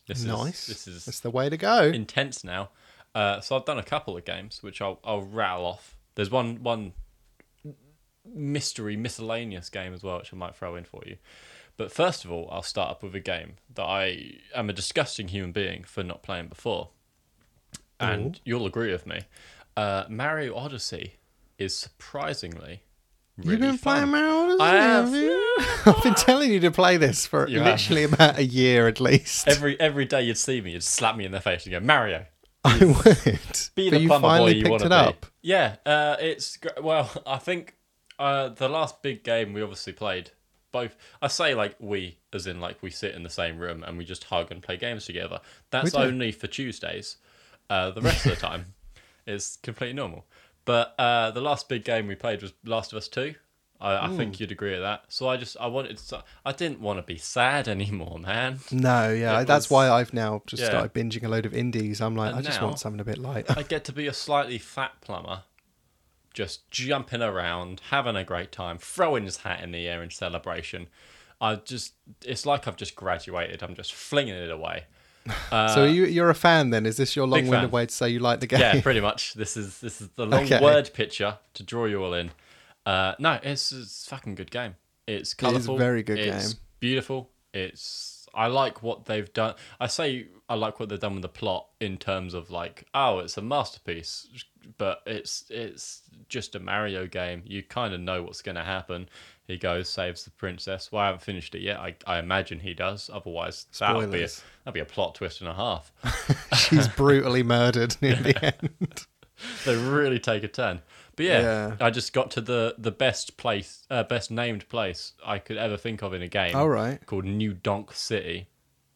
Speaker 2: This
Speaker 1: Nice.
Speaker 2: is this is
Speaker 1: That's the way to go.
Speaker 2: intense now. Uh, so I've done a couple of games, which I'll I'll rattle off. There's one one mystery miscellaneous game as well, which I might throw in for you. But first of all, I'll start up with a game that I am a disgusting human being for not playing before, and you'll agree with me. Uh, Mario Odyssey is surprisingly really
Speaker 1: You've been
Speaker 2: fun.
Speaker 1: playing Mario Odyssey,
Speaker 2: I have.
Speaker 1: have you? I've been telling you to play this for
Speaker 2: You have.
Speaker 1: literally about a year at least.
Speaker 2: Every every day you'd see me, you'd slap me in the face and go Mario.
Speaker 1: I would.
Speaker 2: be
Speaker 1: but
Speaker 2: the
Speaker 1: you
Speaker 2: plumber boy
Speaker 1: finally
Speaker 2: you
Speaker 1: picked
Speaker 2: want
Speaker 1: it
Speaker 2: to
Speaker 1: up.
Speaker 2: be. Yeah, uh, it's well. I think uh, the last big game we obviously played. Both I say like we, as in like we sit in the same room and we just hug and play games together. That's only for Tuesdays. Uh, the rest of the time is completely normal. But uh, the last big game we played was Last of Us Two. I, I think you'd agree with that. So I just I wanted to, I didn't want to be sad anymore, man.
Speaker 1: No, yeah,
Speaker 2: It
Speaker 1: that's
Speaker 2: was-
Speaker 1: why I've now just
Speaker 2: Yeah.
Speaker 1: started binging a load of indies. I'm like,
Speaker 2: And
Speaker 1: I just
Speaker 2: now-
Speaker 1: want something a bit light.
Speaker 2: I get to be a slightly fat plumber, just jumping around, having a great time, throwing his hat in the air in celebration. I just, it's like I've just graduated. I'm just flinging it away. Uh,
Speaker 1: so you, you're a fan then? Is this your long-winded way to say you like the game?
Speaker 2: yeah, pretty much. This is this is the long
Speaker 1: Okay.
Speaker 2: word picture to draw you all in. Uh, no, it's, it's a fucking good game. It's colourful.
Speaker 1: very good
Speaker 2: it's
Speaker 1: game.
Speaker 2: Beautiful. It's I like what they've done. I say I like what they've done with the plot in terms of like, oh, it's a masterpiece, but it's it's just a Mario game. You kind of know what's going to happen. He goes, saves the princess. Well, I haven't finished it yet. I, I imagine he does. Otherwise, that would be a, that'd be a plot twist and a half.
Speaker 1: She's brutally murdered near the end.
Speaker 2: they really take a turn. But yeah,
Speaker 1: Yeah.
Speaker 2: I just got to the the best place, uh, best named place I could ever think of in a game.
Speaker 1: All right.
Speaker 2: Called New Donk City.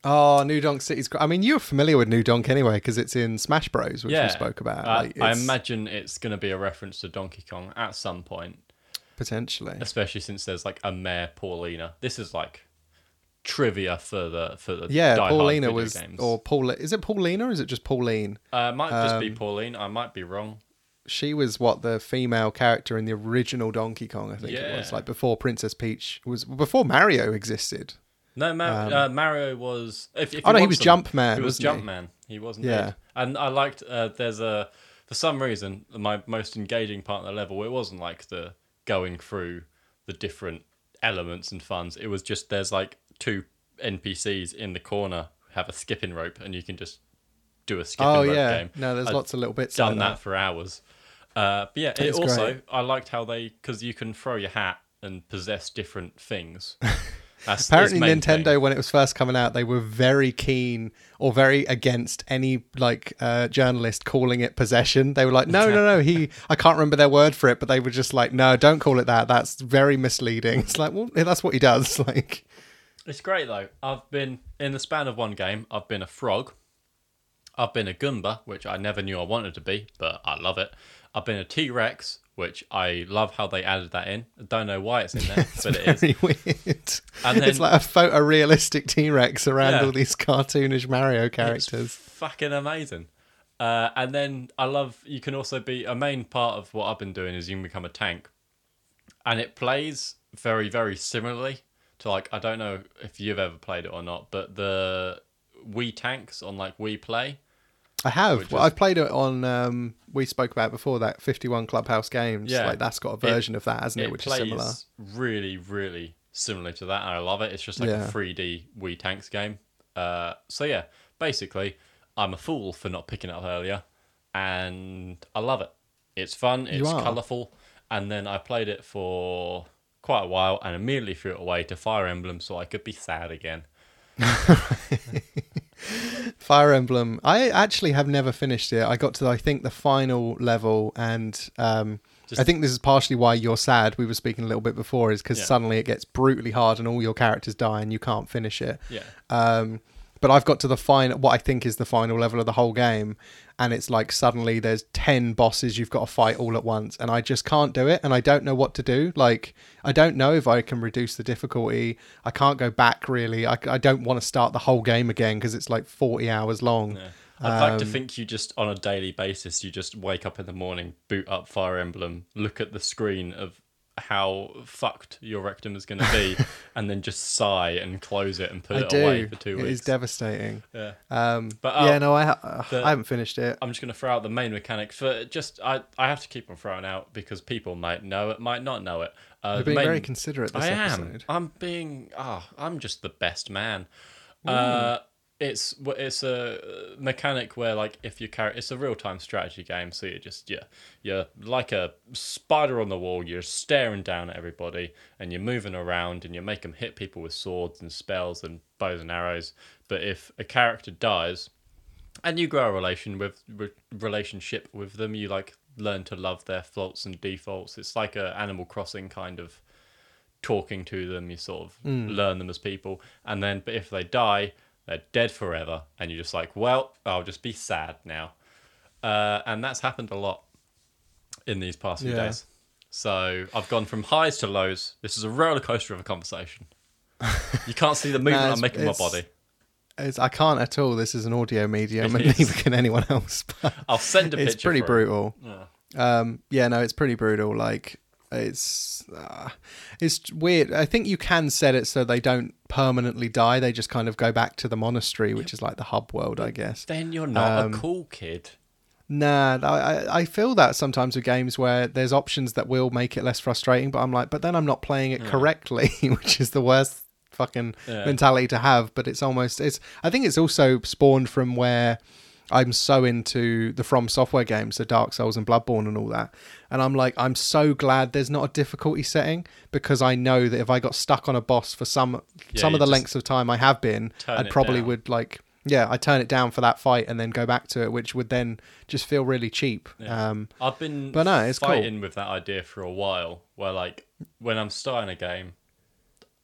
Speaker 1: Oh, New Donk City's great. I mean, you're familiar with New Donk anyway because it's in Smash Bros, which
Speaker 2: yeah,
Speaker 1: we spoke about.
Speaker 2: Uh,
Speaker 1: like,
Speaker 2: I imagine it's going to be a reference to Donkey Kong at some point,
Speaker 1: potentially.
Speaker 2: especially since there's like a Mayor Paulina. This is like trivia for the for the
Speaker 1: Yeah, Paulina was,
Speaker 2: games.
Speaker 1: or Paul. Is it Paulina or is it just Pauline?
Speaker 2: uh, might just be
Speaker 1: um,
Speaker 2: Pauline. I might be wrong.
Speaker 1: She was what the female character in the original Donkey Kong, I think it was, like before Princess Peach was before Mario existed.
Speaker 2: No, Mar-
Speaker 1: Um,
Speaker 2: uh, Mario was. If, if
Speaker 1: Oh, no, he was
Speaker 2: some-
Speaker 1: Jumpman,
Speaker 2: He was
Speaker 1: wasn't he?
Speaker 2: Jumpman. He wasn't.
Speaker 1: Yeah.
Speaker 2: And I liked. Uh, there's a for some reason my most engaging part of the level. It wasn't like the going through the different elements and funds. It was just there's like two NPCs in the corner have a skipping rope, and you can just do a skipping
Speaker 1: Oh
Speaker 2: rope
Speaker 1: yeah,
Speaker 2: game.
Speaker 1: no, there's
Speaker 2: I'd
Speaker 1: lots of little bits.
Speaker 2: done
Speaker 1: like
Speaker 2: that for hours. Uh, but yeah, it
Speaker 1: It's
Speaker 2: also
Speaker 1: great.
Speaker 2: I liked how they because you can throw your hat and possess different things. That's
Speaker 1: Apparently, Nintendo,
Speaker 2: thing.
Speaker 1: when it was first coming out, they were very keen or very against any like uh, journalist calling it possession. They were like, "No, no, no." He, I can't remember their word for it, but they were just like, "No, don't call it that. That's very misleading." It's like, well, that's what he does. Like,
Speaker 2: It's great though. I've been in the span of one game. I've been a frog. I've been a Goomba, which I never knew I wanted to be, but I love it. I've been a T Rex, which I love how they added that in. I don't know why it's in there, but it is.
Speaker 1: very weird.
Speaker 2: And
Speaker 1: it's like a photorealistic T Rex around
Speaker 2: Yeah.
Speaker 1: all these cartoonish Mario
Speaker 2: It's
Speaker 1: characters.
Speaker 2: fucking amazing. Uh, and then I love you can also be a main part of what I've been doing is you can become a tank, and it plays very very similarly to like I don't know if you've ever played it or not, but the Wii tanks on like Wii Play.
Speaker 1: I have. Well,
Speaker 2: is-
Speaker 1: I've played it on. Um, we spoke about before that 51 Clubhouse Games.
Speaker 2: Yeah.
Speaker 1: like that's got a version of that, hasn't it?
Speaker 2: it
Speaker 1: Which is similar.
Speaker 2: really really similar to that, and I love it. It's just like
Speaker 1: Yeah.
Speaker 2: a 3D Wii tanks game. Uh, so yeah, basically, I'm a fool for not picking it up earlier, and I love it. It's fun. It's colourful, and then I played it for quite a while and immediately threw it away to Fire Emblem so I could be sad again.
Speaker 1: Fire Emblem. I actually have never finished it. I got to I think the final level, and um,
Speaker 2: Just-
Speaker 1: I think this is partially why you're sad. We were speaking a little bit before, is because
Speaker 2: Yeah.
Speaker 1: suddenly it gets brutally hard and all your characters die and you can't finish it.
Speaker 2: Yeah.
Speaker 1: Um, but I've got to the final, what I think is the final level of the whole game, and it's like suddenly there's ten bosses you've got to fight all at once, and I just can't do it, and I don't know what to do. Like I don't know if I can reduce the difficulty. I can't go back really. I, I don't want to start the whole game again because it's like forty hours long.
Speaker 2: Yeah. I'd like to
Speaker 1: Um,
Speaker 2: think you just on a daily basis you just wake up in the morning, boot up Fire Emblem, look at the screen of how fucked your rectum is going to be, and then just sigh and close it and put
Speaker 1: I
Speaker 2: it
Speaker 1: do.
Speaker 2: away for two
Speaker 1: It
Speaker 2: weeks.
Speaker 1: It is devastating.
Speaker 2: yeah.
Speaker 1: Um,
Speaker 2: But,
Speaker 1: yeah,
Speaker 2: uh,
Speaker 1: no, I ha-
Speaker 2: the-
Speaker 1: I haven't finished it.
Speaker 2: I'm just going to throw out the main mechanic for just I I have to keep on throwing out because people might know it, might not know it. Uh,
Speaker 1: You're being
Speaker 2: main-
Speaker 1: very considerate this
Speaker 2: I am.
Speaker 1: episode.
Speaker 2: I'm being. Ah, I'm just the best man. Uh, it's it's a uh, mechanic where like if you carry it's a real time strategy game, so you're just yeah you're like a spider on the wall. You're staring down at everybody, and you're moving around, and you make them hit people with swords and spells and bows and arrows. But if a character dies, and you grow a relation with re- relationship with them, you like learn to love their faults and defaults. It's like a Animal Crossing kind of talking to them. You sort of hmm. learn them as people, and then but if they die, they're dead forever, and you're just like, well, I'll just be sad now. Uh, and that's happened a lot in these past few
Speaker 1: Yeah.
Speaker 2: days. So I've gone from highs to lows. This is a roller coaster of a conversation. You can't see the movement
Speaker 1: it's-
Speaker 2: I'm making my body.
Speaker 1: It's, I can't at all. This is an audio medium,
Speaker 2: It
Speaker 1: and
Speaker 2: is.
Speaker 1: neither can anyone else. But
Speaker 2: I'll send a
Speaker 1: it's
Speaker 2: picture.
Speaker 1: pretty
Speaker 2: for it.
Speaker 1: brutal.
Speaker 2: Yeah.
Speaker 1: Um, yeah, no, it's pretty brutal. Like it's uh, it's weird. I think you can set it so they don't permanently die. They just kind of go back to the monastery, which is like the hub world, I guess.
Speaker 2: Then you're not
Speaker 1: Um,
Speaker 2: a cool kid.
Speaker 1: Nah, I I- I feel that sometimes with games where there's options that will make it less frustrating, but I'm like, but then I'm not playing it correctly, which is the worst fucking
Speaker 2: Yeah.
Speaker 1: mentality to have. But it's almost it's. I think it's also spawned from where I'm so into the From Software games, the Dark Souls and Bloodborne and all that, and I'm like, I'm so glad there's not a difficulty setting because I know that if I got stuck on a boss for some
Speaker 2: Yeah,
Speaker 1: some of the lengths of time I have been, I'd probably
Speaker 2: down.
Speaker 1: would like yeah, I turn it down for that fight and then go back to it, which would then just feel really cheap.
Speaker 2: Yeah.
Speaker 1: Um,
Speaker 2: I've been
Speaker 1: But no, it's cool.
Speaker 2: fighting with that idea for a while. Where like when I'm starting a game,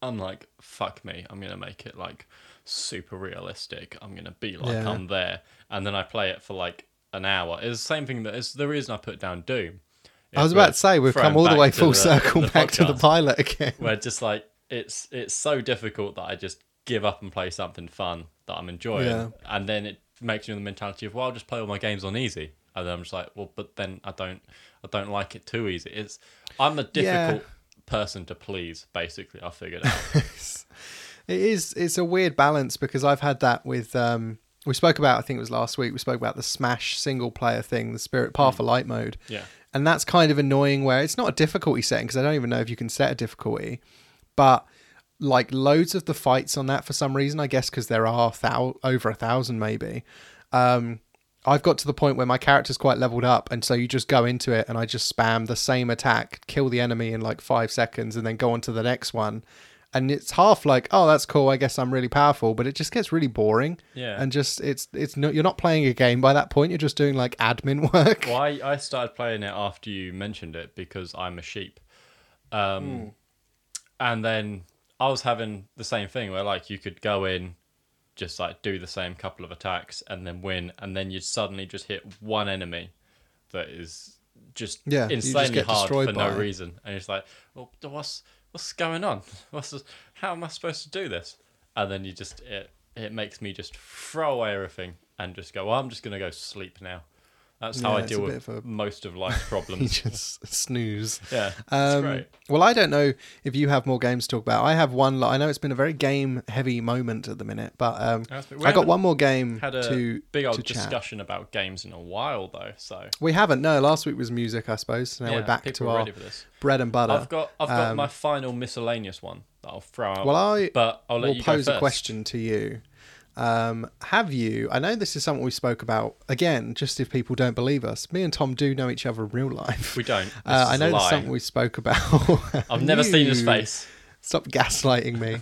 Speaker 2: I'm like, fuck me, I'm gonna make it like super realistic. I'm gonna be like
Speaker 1: Yeah.
Speaker 2: I'm there, and then I play it for like an hour. It's the same thing that is the reason I put down Doom.
Speaker 1: I was about to say we've come all the way full
Speaker 2: the-
Speaker 1: circle
Speaker 2: the
Speaker 1: back to the pilot again.
Speaker 2: where just like it's it's so difficult that I just give up and play something fun that I'm enjoying,
Speaker 1: Yeah.
Speaker 2: and then it makes me in the mentality of well, I'll just play all my games on easy. and then I'm just like, well, but then I don't, I don't like it too easy. It's I'm a difficult person to please. Basically, I figured out.
Speaker 1: it is it's a weird balance because I've had that with um we spoke about I think it was last week we spoke about the Smash single player thing, the Spirit Path of Light mode.
Speaker 2: yeah,
Speaker 1: And that's kind of annoying where it's not a difficulty setting because I don't even know if you can set a difficulty, but like loads of the fights on that for some reason, I guess because there are thou- over a thousand maybe. Um, I've got to the point where my character's quite leveled up, and so you just go into it and I just spam the same attack, kill the enemy in like five seconds, and then go on to the next one. And it's half like, oh, that's cool. I guess I'm really powerful, but it just gets really boring.
Speaker 2: Yeah.
Speaker 1: And just it's it's not you're not playing a game by that point. You're just doing like admin work.
Speaker 2: well, I, I started playing it after you mentioned it because I'm a sheep, um,
Speaker 1: Hmm.
Speaker 2: and then I was having the same thing where like you could go in, just like do the same couple of attacks and then win, and then you'd suddenly just hit one enemy that is just
Speaker 1: Yeah, you just
Speaker 2: insanely hard for no
Speaker 1: it.
Speaker 2: reason, and it's like, well, what's what's going on? What's this? how am I supposed to do this? And then you just it it makes me just throw away everything and just go. Well, I'm just gonna go sleep now. That's how
Speaker 1: Yeah,
Speaker 2: I deal with
Speaker 1: a-
Speaker 2: most of life's problems.
Speaker 1: just snooze.
Speaker 2: yeah,
Speaker 1: Um,
Speaker 2: great.
Speaker 1: well, I don't know if you have more games to talk about. I have one. I know it's been a very game heavy moment at the minute, but um, I got one more game
Speaker 2: Had a
Speaker 1: to
Speaker 2: big
Speaker 1: to
Speaker 2: old
Speaker 1: chat.
Speaker 2: discussion about games in a while though, so
Speaker 1: We haven't. No, last week was music, I suppose. So now
Speaker 2: yeah,
Speaker 1: we're back to our
Speaker 2: ready for this.
Speaker 1: bread and butter.
Speaker 2: I've got I've got
Speaker 1: Um,
Speaker 2: my final miscellaneous one that I'll throw out.
Speaker 1: well, I
Speaker 2: but I'll let
Speaker 1: will pose a question to you. Um, have you? I know this is something we spoke about again. Just if people don't believe us, me and Tom do know each other in real life.
Speaker 2: We don't.
Speaker 1: Uh, I know
Speaker 2: a
Speaker 1: this is something we spoke about.
Speaker 2: I've never seen his face.
Speaker 1: Stop gaslighting me.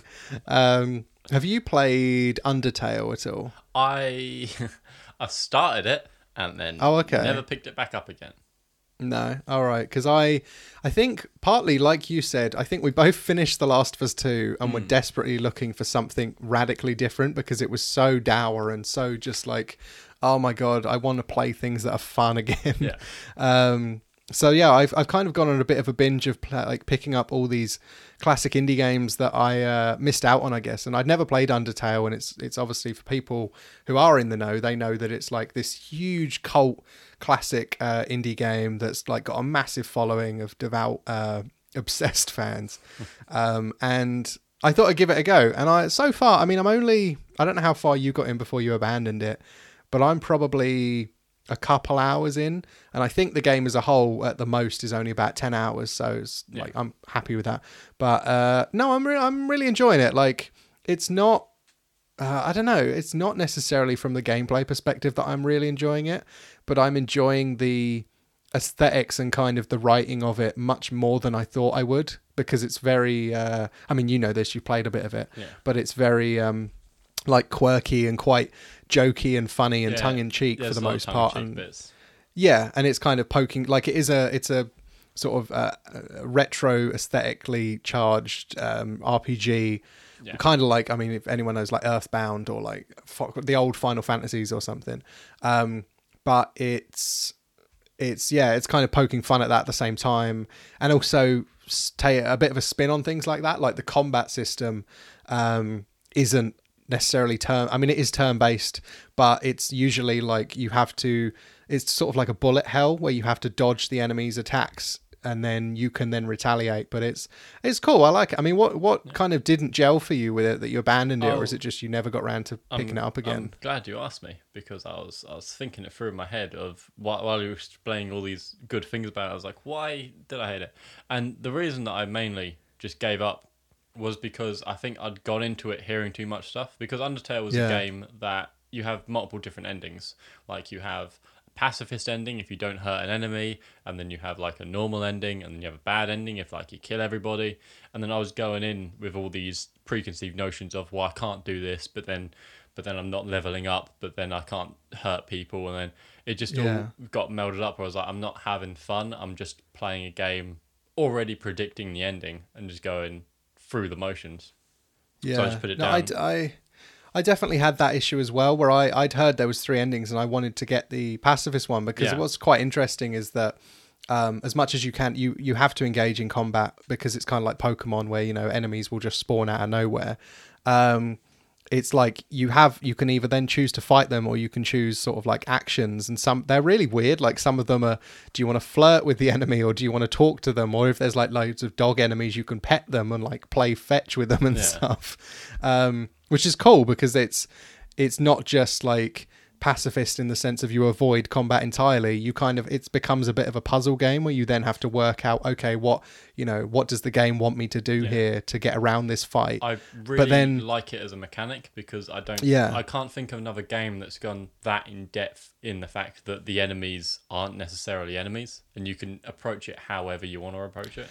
Speaker 1: Um, have you played Undertale at all?
Speaker 2: I I started it and then
Speaker 1: Oh, okay.
Speaker 2: never picked it back up again.
Speaker 1: No, all right. Because I, I think partly, like you said, I think we both finished The Last of Us two, and
Speaker 2: Hmm.
Speaker 1: were desperately looking for something radically different because it was so dour and so just like, oh my god, I want to play things that are fun again.
Speaker 2: Yeah.
Speaker 1: Um. So yeah, I've I've kind of gone on a bit of a binge of like picking up all these classic indie games that I uh, missed out on, I guess. And I'd never played Undertale, and it's it's obviously for people who are in the know, they know that it's like this huge cult classic uh, indie game that's like got a massive following of devout, uh, obsessed fans. um, and I thought I'd give it a go. And I so far, I mean, I'm only I don't know how far you got in before you abandoned it, but I'm probably a couple hours in and i think the game as a whole at the most is only about 10 hours so it's
Speaker 2: Yeah.
Speaker 1: like i'm happy with that but uh no i'm re- i'm really enjoying it like it's not uh, I don't know. It's not necessarily from the gameplay perspective that I'm really enjoying it, but I'm enjoying the aesthetics and kind of the writing of it much more than I thought I would because it's very. Uh, I mean, you know this. You played a bit of it,
Speaker 2: Yeah.
Speaker 1: but it's very um, like quirky and quite jokey and funny and
Speaker 2: Yeah,
Speaker 1: tongue in cheek for the
Speaker 2: a lot of
Speaker 1: most part. And
Speaker 2: bits.
Speaker 1: yeah, and it's kind of poking like it is a it's a sort of uh, a retro aesthetically charged um, RPG.
Speaker 2: Yeah.
Speaker 1: Kind of like I mean, if anyone knows like Earthbound or like the old Final Fantasies or something, um, but it's it's yeah, it's kind of poking fun at that at the same time, and also take a bit of a spin on things like that. Like the combat system um, isn't necessarily turn. I mean, it is turn based, but it's usually like you have to. It's sort of like a bullet hell where you have to dodge the enemy's attacks and then you can then retaliate. But it's it's cool. I like it. I mean, what what kind of didn't gel for you with it that you abandoned it, or is
Speaker 2: Oh.
Speaker 1: it just you never got around to picking it up again?
Speaker 2: I'm glad you asked me because I was I was thinking it through in my head of while, while you were explaining all these good things about it. I was like, why did I hate it? And the reason that I mainly just gave up was because I think I'd gone into it hearing too much stuff. Because Undertale was
Speaker 1: Yeah.
Speaker 2: a game that you have multiple different endings. Like you have a pacifist ending if you don't hurt an enemy, and then you have like a normal ending, and then you have a bad ending if like you kill everybody. And then I was going in with all these preconceived notions of well I can't do this, but then but then I'm not leveling up, but then I can't hurt people, and then it just
Speaker 1: Yeah.
Speaker 2: all got melded up. Where I was like, I'm not having fun. I'm just playing a game, already predicting the ending, and just going through the motions.
Speaker 1: Yeah, So
Speaker 2: I just put it
Speaker 1: no, I,
Speaker 2: down.
Speaker 1: I, I definitely had that issue as well, where I I'd heard there was three endings, and I wanted to get the pacifist one because
Speaker 2: Yeah.
Speaker 1: what's quite interesting is that. Um, as much as you can, you you have to engage in combat because it's kind of like Pokemon, where you know enemies will just spawn out of nowhere. Um, it's like you have you can either then choose to fight them or you can choose sort of like actions. And some they're really weird. Like some of them are do you want to flirt with the enemy or do you want to talk to them? Or if there's like loads of dog enemies you can pet them and like play fetch with them and
Speaker 2: Yeah.
Speaker 1: stuff. Um which is cool because it's it's not just like pacifist in the sense of you avoid combat entirely you kind of it becomes a bit of a puzzle game where you then have to work out okay what you know what does the game want me to do
Speaker 2: Yeah.
Speaker 1: here to get around this fight
Speaker 2: I really
Speaker 1: then-
Speaker 2: like it as a mechanic because I don't.
Speaker 1: Yeah.
Speaker 2: I can't think of another game that's gone that in depth in the fact that the enemies aren't necessarily enemies, and you can approach it however you want to approach it.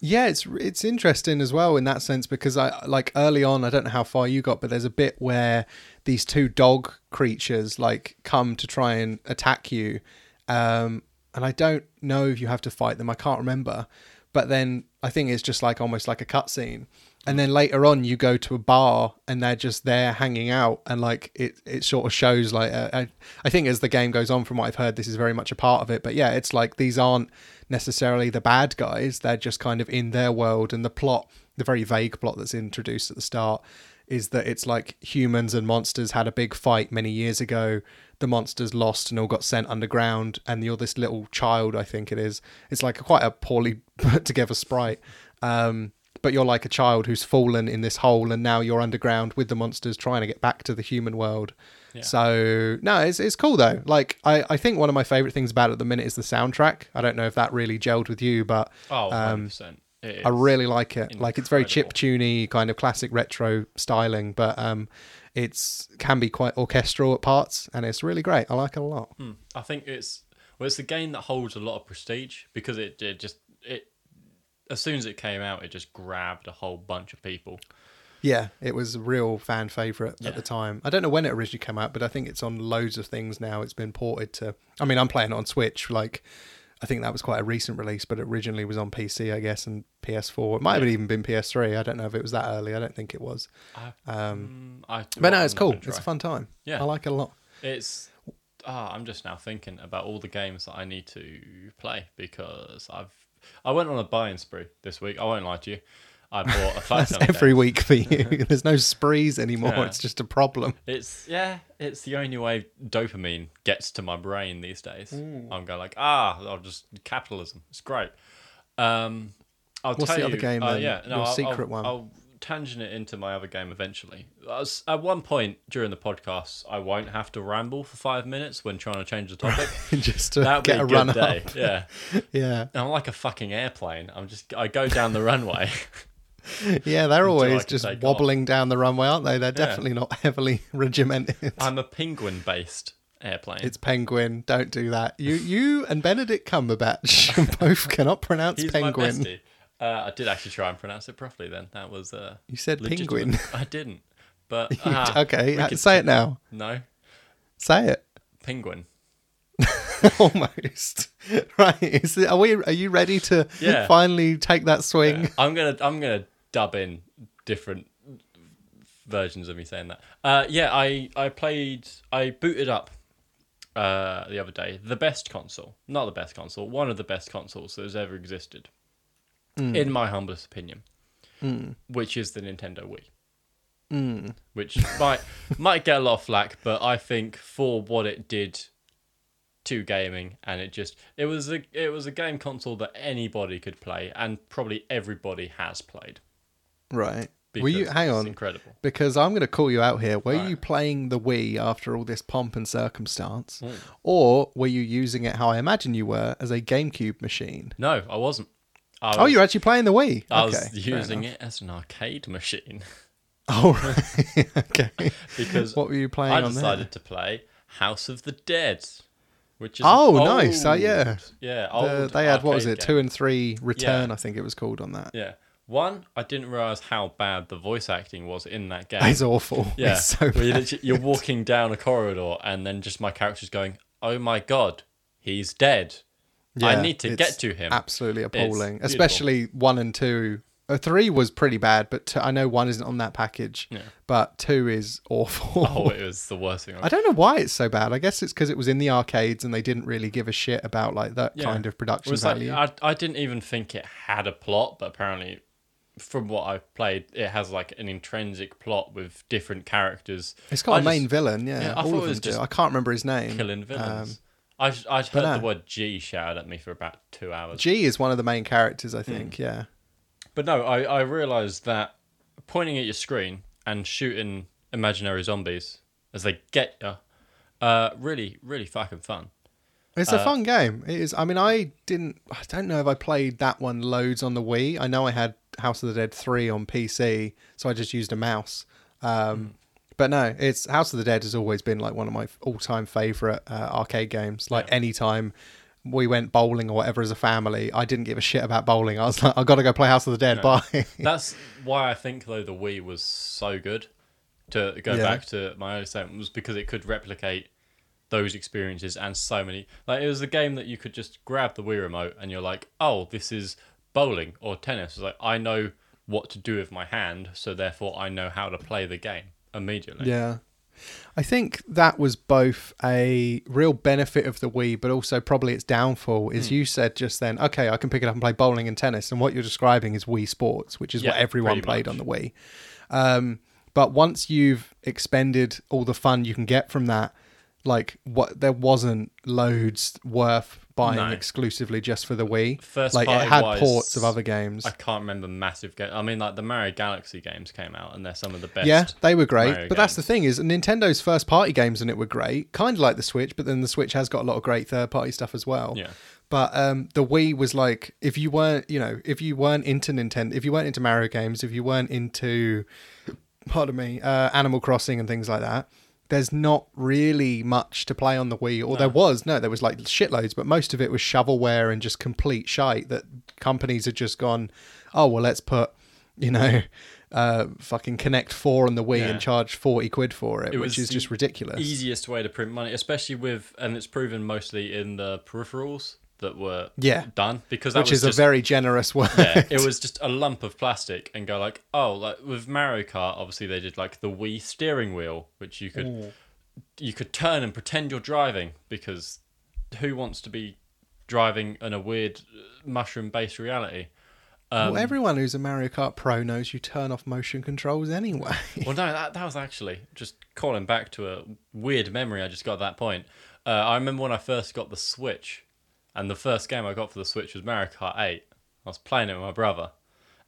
Speaker 1: Yeah, it's it's interesting as well in that sense because I like early on I don't know how far you got but there's a bit where these two dog creatures like come to try and attack you. Um and I don't know if you have to fight them. I can't remember. But then I think it's just like almost like a cutscene. And then later on you go to a bar and they're just there hanging out. And like it it sort of shows like uh, I, I think as the game goes on from what I've heard this is very much a part of it. But yeah it's like these aren't necessarily the bad guys. They're just kind of in their world and the plot the very vague plot that's introduced at the start is that it's like humans and monsters had a big fight many years ago. The monsters lost and all got sent underground, and you're this little child, I think it is. It's like quite a poorly put together sprite. Um, but you're like a child who's fallen in this hole, and now you're underground with the monsters trying to get back to the human world.
Speaker 2: Yeah.
Speaker 1: So no, it's it's cool though. Like I, I think one of my favorite things about it at the minute is the soundtrack. I don't know if that really gelled with you, but
Speaker 2: oh,
Speaker 1: um,
Speaker 2: percent.
Speaker 1: I really like it. Like it's very chip
Speaker 2: incredible.
Speaker 1: tuney, kind of classic retro styling, but um, it's can be quite orchestral at parts, and it's really great. I like it a lot.
Speaker 2: Hmm. I think it's well, it's a game that holds a lot of prestige because it, it just it as soon as it came out, it just grabbed a whole bunch of people.
Speaker 1: Yeah, it was a real fan favorite
Speaker 2: Yeah.
Speaker 1: at the time. I don't know when it originally came out, but I think it's on loads of things now. It's been ported to. I mean, I'm playing it on Switch. Like, I think that was quite a recent release, but it originally was on PC, I guess, and PS4. It might have even been PS3. I don't know if it was that early. I don't think it was. Um,
Speaker 2: mm, I,
Speaker 1: but no, it's cool. It's a fun time.
Speaker 2: Yeah.
Speaker 1: I like it a lot.
Speaker 2: It's ah, I'm just now thinking about all the games that I need to play because I've I went on a buying spree this week. I won't lie to you. I bought a fuck
Speaker 1: That's every week for you. There's no sprees anymore.
Speaker 2: Yeah.
Speaker 1: It's just a problem.
Speaker 2: It's yeah, it's the only way dopamine gets to my brain these days.
Speaker 1: Mm.
Speaker 2: I'm going like ah, I'll just capitalism. It's great. Um, I'll
Speaker 1: What's
Speaker 2: tell
Speaker 1: the
Speaker 2: you,
Speaker 1: other game
Speaker 2: uh, yeah, no,
Speaker 1: Your
Speaker 2: I'll,
Speaker 1: secret
Speaker 2: I'll,
Speaker 1: one.
Speaker 2: I'll tangent it into my other game eventually. I was- At one point during the podcast, I won't have to ramble for five minutes when trying to change the topic.
Speaker 1: just to
Speaker 2: That'd be
Speaker 1: get
Speaker 2: a
Speaker 1: a,
Speaker 2: good
Speaker 1: run
Speaker 2: day.
Speaker 1: up.
Speaker 2: Yeah,
Speaker 1: Yeah,
Speaker 2: I'm like a fucking airplane. I'm just I go down the runway.
Speaker 1: yeah, they're always just
Speaker 2: take off.
Speaker 1: wobbling down the runway, aren't they? They're definitely not heavily regimented.
Speaker 2: I'm a penguin based airplane.
Speaker 1: It's penguin. Don't do that. You, you, and Benedict Cumberbatch both cannot pronounce
Speaker 2: He's
Speaker 1: penguin.
Speaker 2: Uh, I did actually try and pronounce it properly. Then that was uh,
Speaker 1: You said
Speaker 2: legitimate.
Speaker 1: penguin.
Speaker 2: I didn't, but ah,
Speaker 1: okay,
Speaker 2: could-
Speaker 1: say it now.
Speaker 2: No,
Speaker 1: Say it.
Speaker 2: penguin.
Speaker 1: Almost right. Is it, are we? Are you ready to
Speaker 2: Yeah.
Speaker 1: finally take that swing?
Speaker 2: I'm gonna I'm gonna dub in different versions of me saying that. Uh, yeah, I I played I booted up uh, the other day the best console, not the best console, one of the best consoles that has ever existed, in my humblest opinion, which is the Nintendo Wii.
Speaker 1: Mm.
Speaker 2: Which might might get a lot of flack, but I think for what it did to gaming, and it just it was a it was a game console that anybody could play, and probably everybody has played.
Speaker 1: Right. Were you? Hang on.
Speaker 2: incredible.
Speaker 1: because I'm going to call you out here. Were
Speaker 2: Right.
Speaker 1: you playing the Wii after all this pomp and circumstance,
Speaker 2: Mm.
Speaker 1: or were you using it how I imagine you were as a GameCube machine?
Speaker 2: No, I wasn't. I
Speaker 1: oh, you're actually playing the Wii.
Speaker 2: I
Speaker 1: okay,
Speaker 2: was using it as an arcade machine
Speaker 1: Oh, right. okay.
Speaker 2: because
Speaker 1: What were you playing
Speaker 2: I decided to play House of the Dead, which is
Speaker 1: Oh,
Speaker 2: an
Speaker 1: nice. Oh,
Speaker 2: old-
Speaker 1: yeah.
Speaker 2: yeah.
Speaker 1: The- they had what was it?
Speaker 2: game.
Speaker 1: Two and three return.
Speaker 2: Yeah.
Speaker 1: I think it was called on that.
Speaker 2: Yeah. One, I didn't realize how bad the voice acting was in that game.
Speaker 1: It's awful.
Speaker 2: Yeah,
Speaker 1: It's so
Speaker 2: where you
Speaker 1: bad.
Speaker 2: literally- you're walking down a corridor and then just my character's going, "Oh my god, he's dead! I need to get to him."
Speaker 1: Absolutely appalling. Especially one and two. Uh, three was pretty bad, but two, I know one isn't on that package.
Speaker 2: Yeah.
Speaker 1: But two is awful.
Speaker 2: Oh, it was the worst thing.
Speaker 1: I don't know why it's so bad. I guess it's because it was in the arcades and they didn't really give a shit about like that
Speaker 2: Yeah.
Speaker 1: kind of production
Speaker 2: was like,
Speaker 1: value.
Speaker 2: I, I didn't even think it had a plot, but apparently, from what I've played, it has like an intrinsic plot with different characters
Speaker 1: It's got
Speaker 2: I
Speaker 1: a main villain, yeah.
Speaker 2: Yeah, I
Speaker 1: all
Speaker 2: thought
Speaker 1: of
Speaker 2: it was
Speaker 1: them do.
Speaker 2: just
Speaker 1: I can't remember his name.
Speaker 2: killing villains.
Speaker 1: Um,
Speaker 2: I I heard
Speaker 1: but
Speaker 2: the word G shouted at me for about two hours.
Speaker 1: G is one of the main characters,
Speaker 2: Hmm.
Speaker 1: I think. Yeah.
Speaker 2: But no, I, I realised that pointing at your screen and shooting imaginary zombies as they get you, uh, really, really fucking fun.
Speaker 1: It's a
Speaker 2: Uh,
Speaker 1: fun game. It is. I mean, I didn't. I don't know if I played that one loads on the Wii. I know I had House of the Dead three on PC, so I just used a mouse. Um, But no, it's House of the Dead has always been like one of my all time favorite uh, arcade games. Like
Speaker 2: Yeah.
Speaker 1: anytime we went bowling or whatever as a family, I didn't give a shit about bowling. I was like, I got to go play House of the Dead.
Speaker 2: No.
Speaker 1: Bye.
Speaker 2: That's why I think though the Wii was so good. To go
Speaker 1: Yeah.
Speaker 2: back to my earlier statement was because it could replicate those experiences and so many. Like it was a game that you could just grab the Wii remote and you're like, oh, this is bowling or tennis. It's like I know what to do with my hand, so therefore I know how to play the game immediately.
Speaker 1: Yeah. I think that was both a real benefit of the Wii, but also probably its downfall. Is
Speaker 2: Hmm.
Speaker 1: you said just then, okay, I can pick it up and play bowling and tennis, and what you're describing is Wii Sports, which is what everyone played
Speaker 2: much.
Speaker 1: on the Wii. Um, but once you've expended all the fun you can get from that, like what there wasn't loads worth buying
Speaker 2: No.
Speaker 1: exclusively just for the Wii.
Speaker 2: First
Speaker 1: like it had
Speaker 2: wise,
Speaker 1: ports of other games.
Speaker 2: I can't remember massive games. I mean, like the Mario Galaxy games came out, and they're some of the best.
Speaker 1: Yeah, they were great.
Speaker 2: Mario
Speaker 1: but that's the thing is Nintendo's first party games and it were great, kind of like the Switch, but then the Switch has got a lot of great third party stuff as well.
Speaker 2: Yeah.
Speaker 1: But um, the Wii was like, if you weren't, you know, if you weren't into Nintendo, if you weren't into Mario games, if you weren't into, pardon me, uh, Animal Crossing and things like that, there's not really much to play on the Wii. Or there was, no, there was like shitloads, but most of it was shovelware and just complete shite that companies had just gone, oh, well, let's put, you know, uh, fucking Connect 4 on the Wii
Speaker 2: Yeah.
Speaker 1: and charge 40 quid for it,
Speaker 2: It
Speaker 1: which is just ridiculous.
Speaker 2: Easiest way to print money, especially with, and it's proven mostly in the peripherals that were
Speaker 1: Yeah.
Speaker 2: done because that
Speaker 1: Which
Speaker 2: was
Speaker 1: is
Speaker 2: just,
Speaker 1: a very generous word.
Speaker 2: yeah, it was just a lump of plastic and go like, oh, like with Mario Kart, obviously they did like the Wii steering wheel, which you could you could turn and pretend you're driving because who wants to be driving in a weird mushroom based reality? Um,
Speaker 1: well, everyone who's a Mario Kart pro knows you turn off motion controls anyway.
Speaker 2: Well, no, that, that was actually just calling back to a weird memory I just got at that point. Uh, I remember when I first got the Switch, and the first game I got for the Switch was Mario Kart 8. I was playing it with my brother.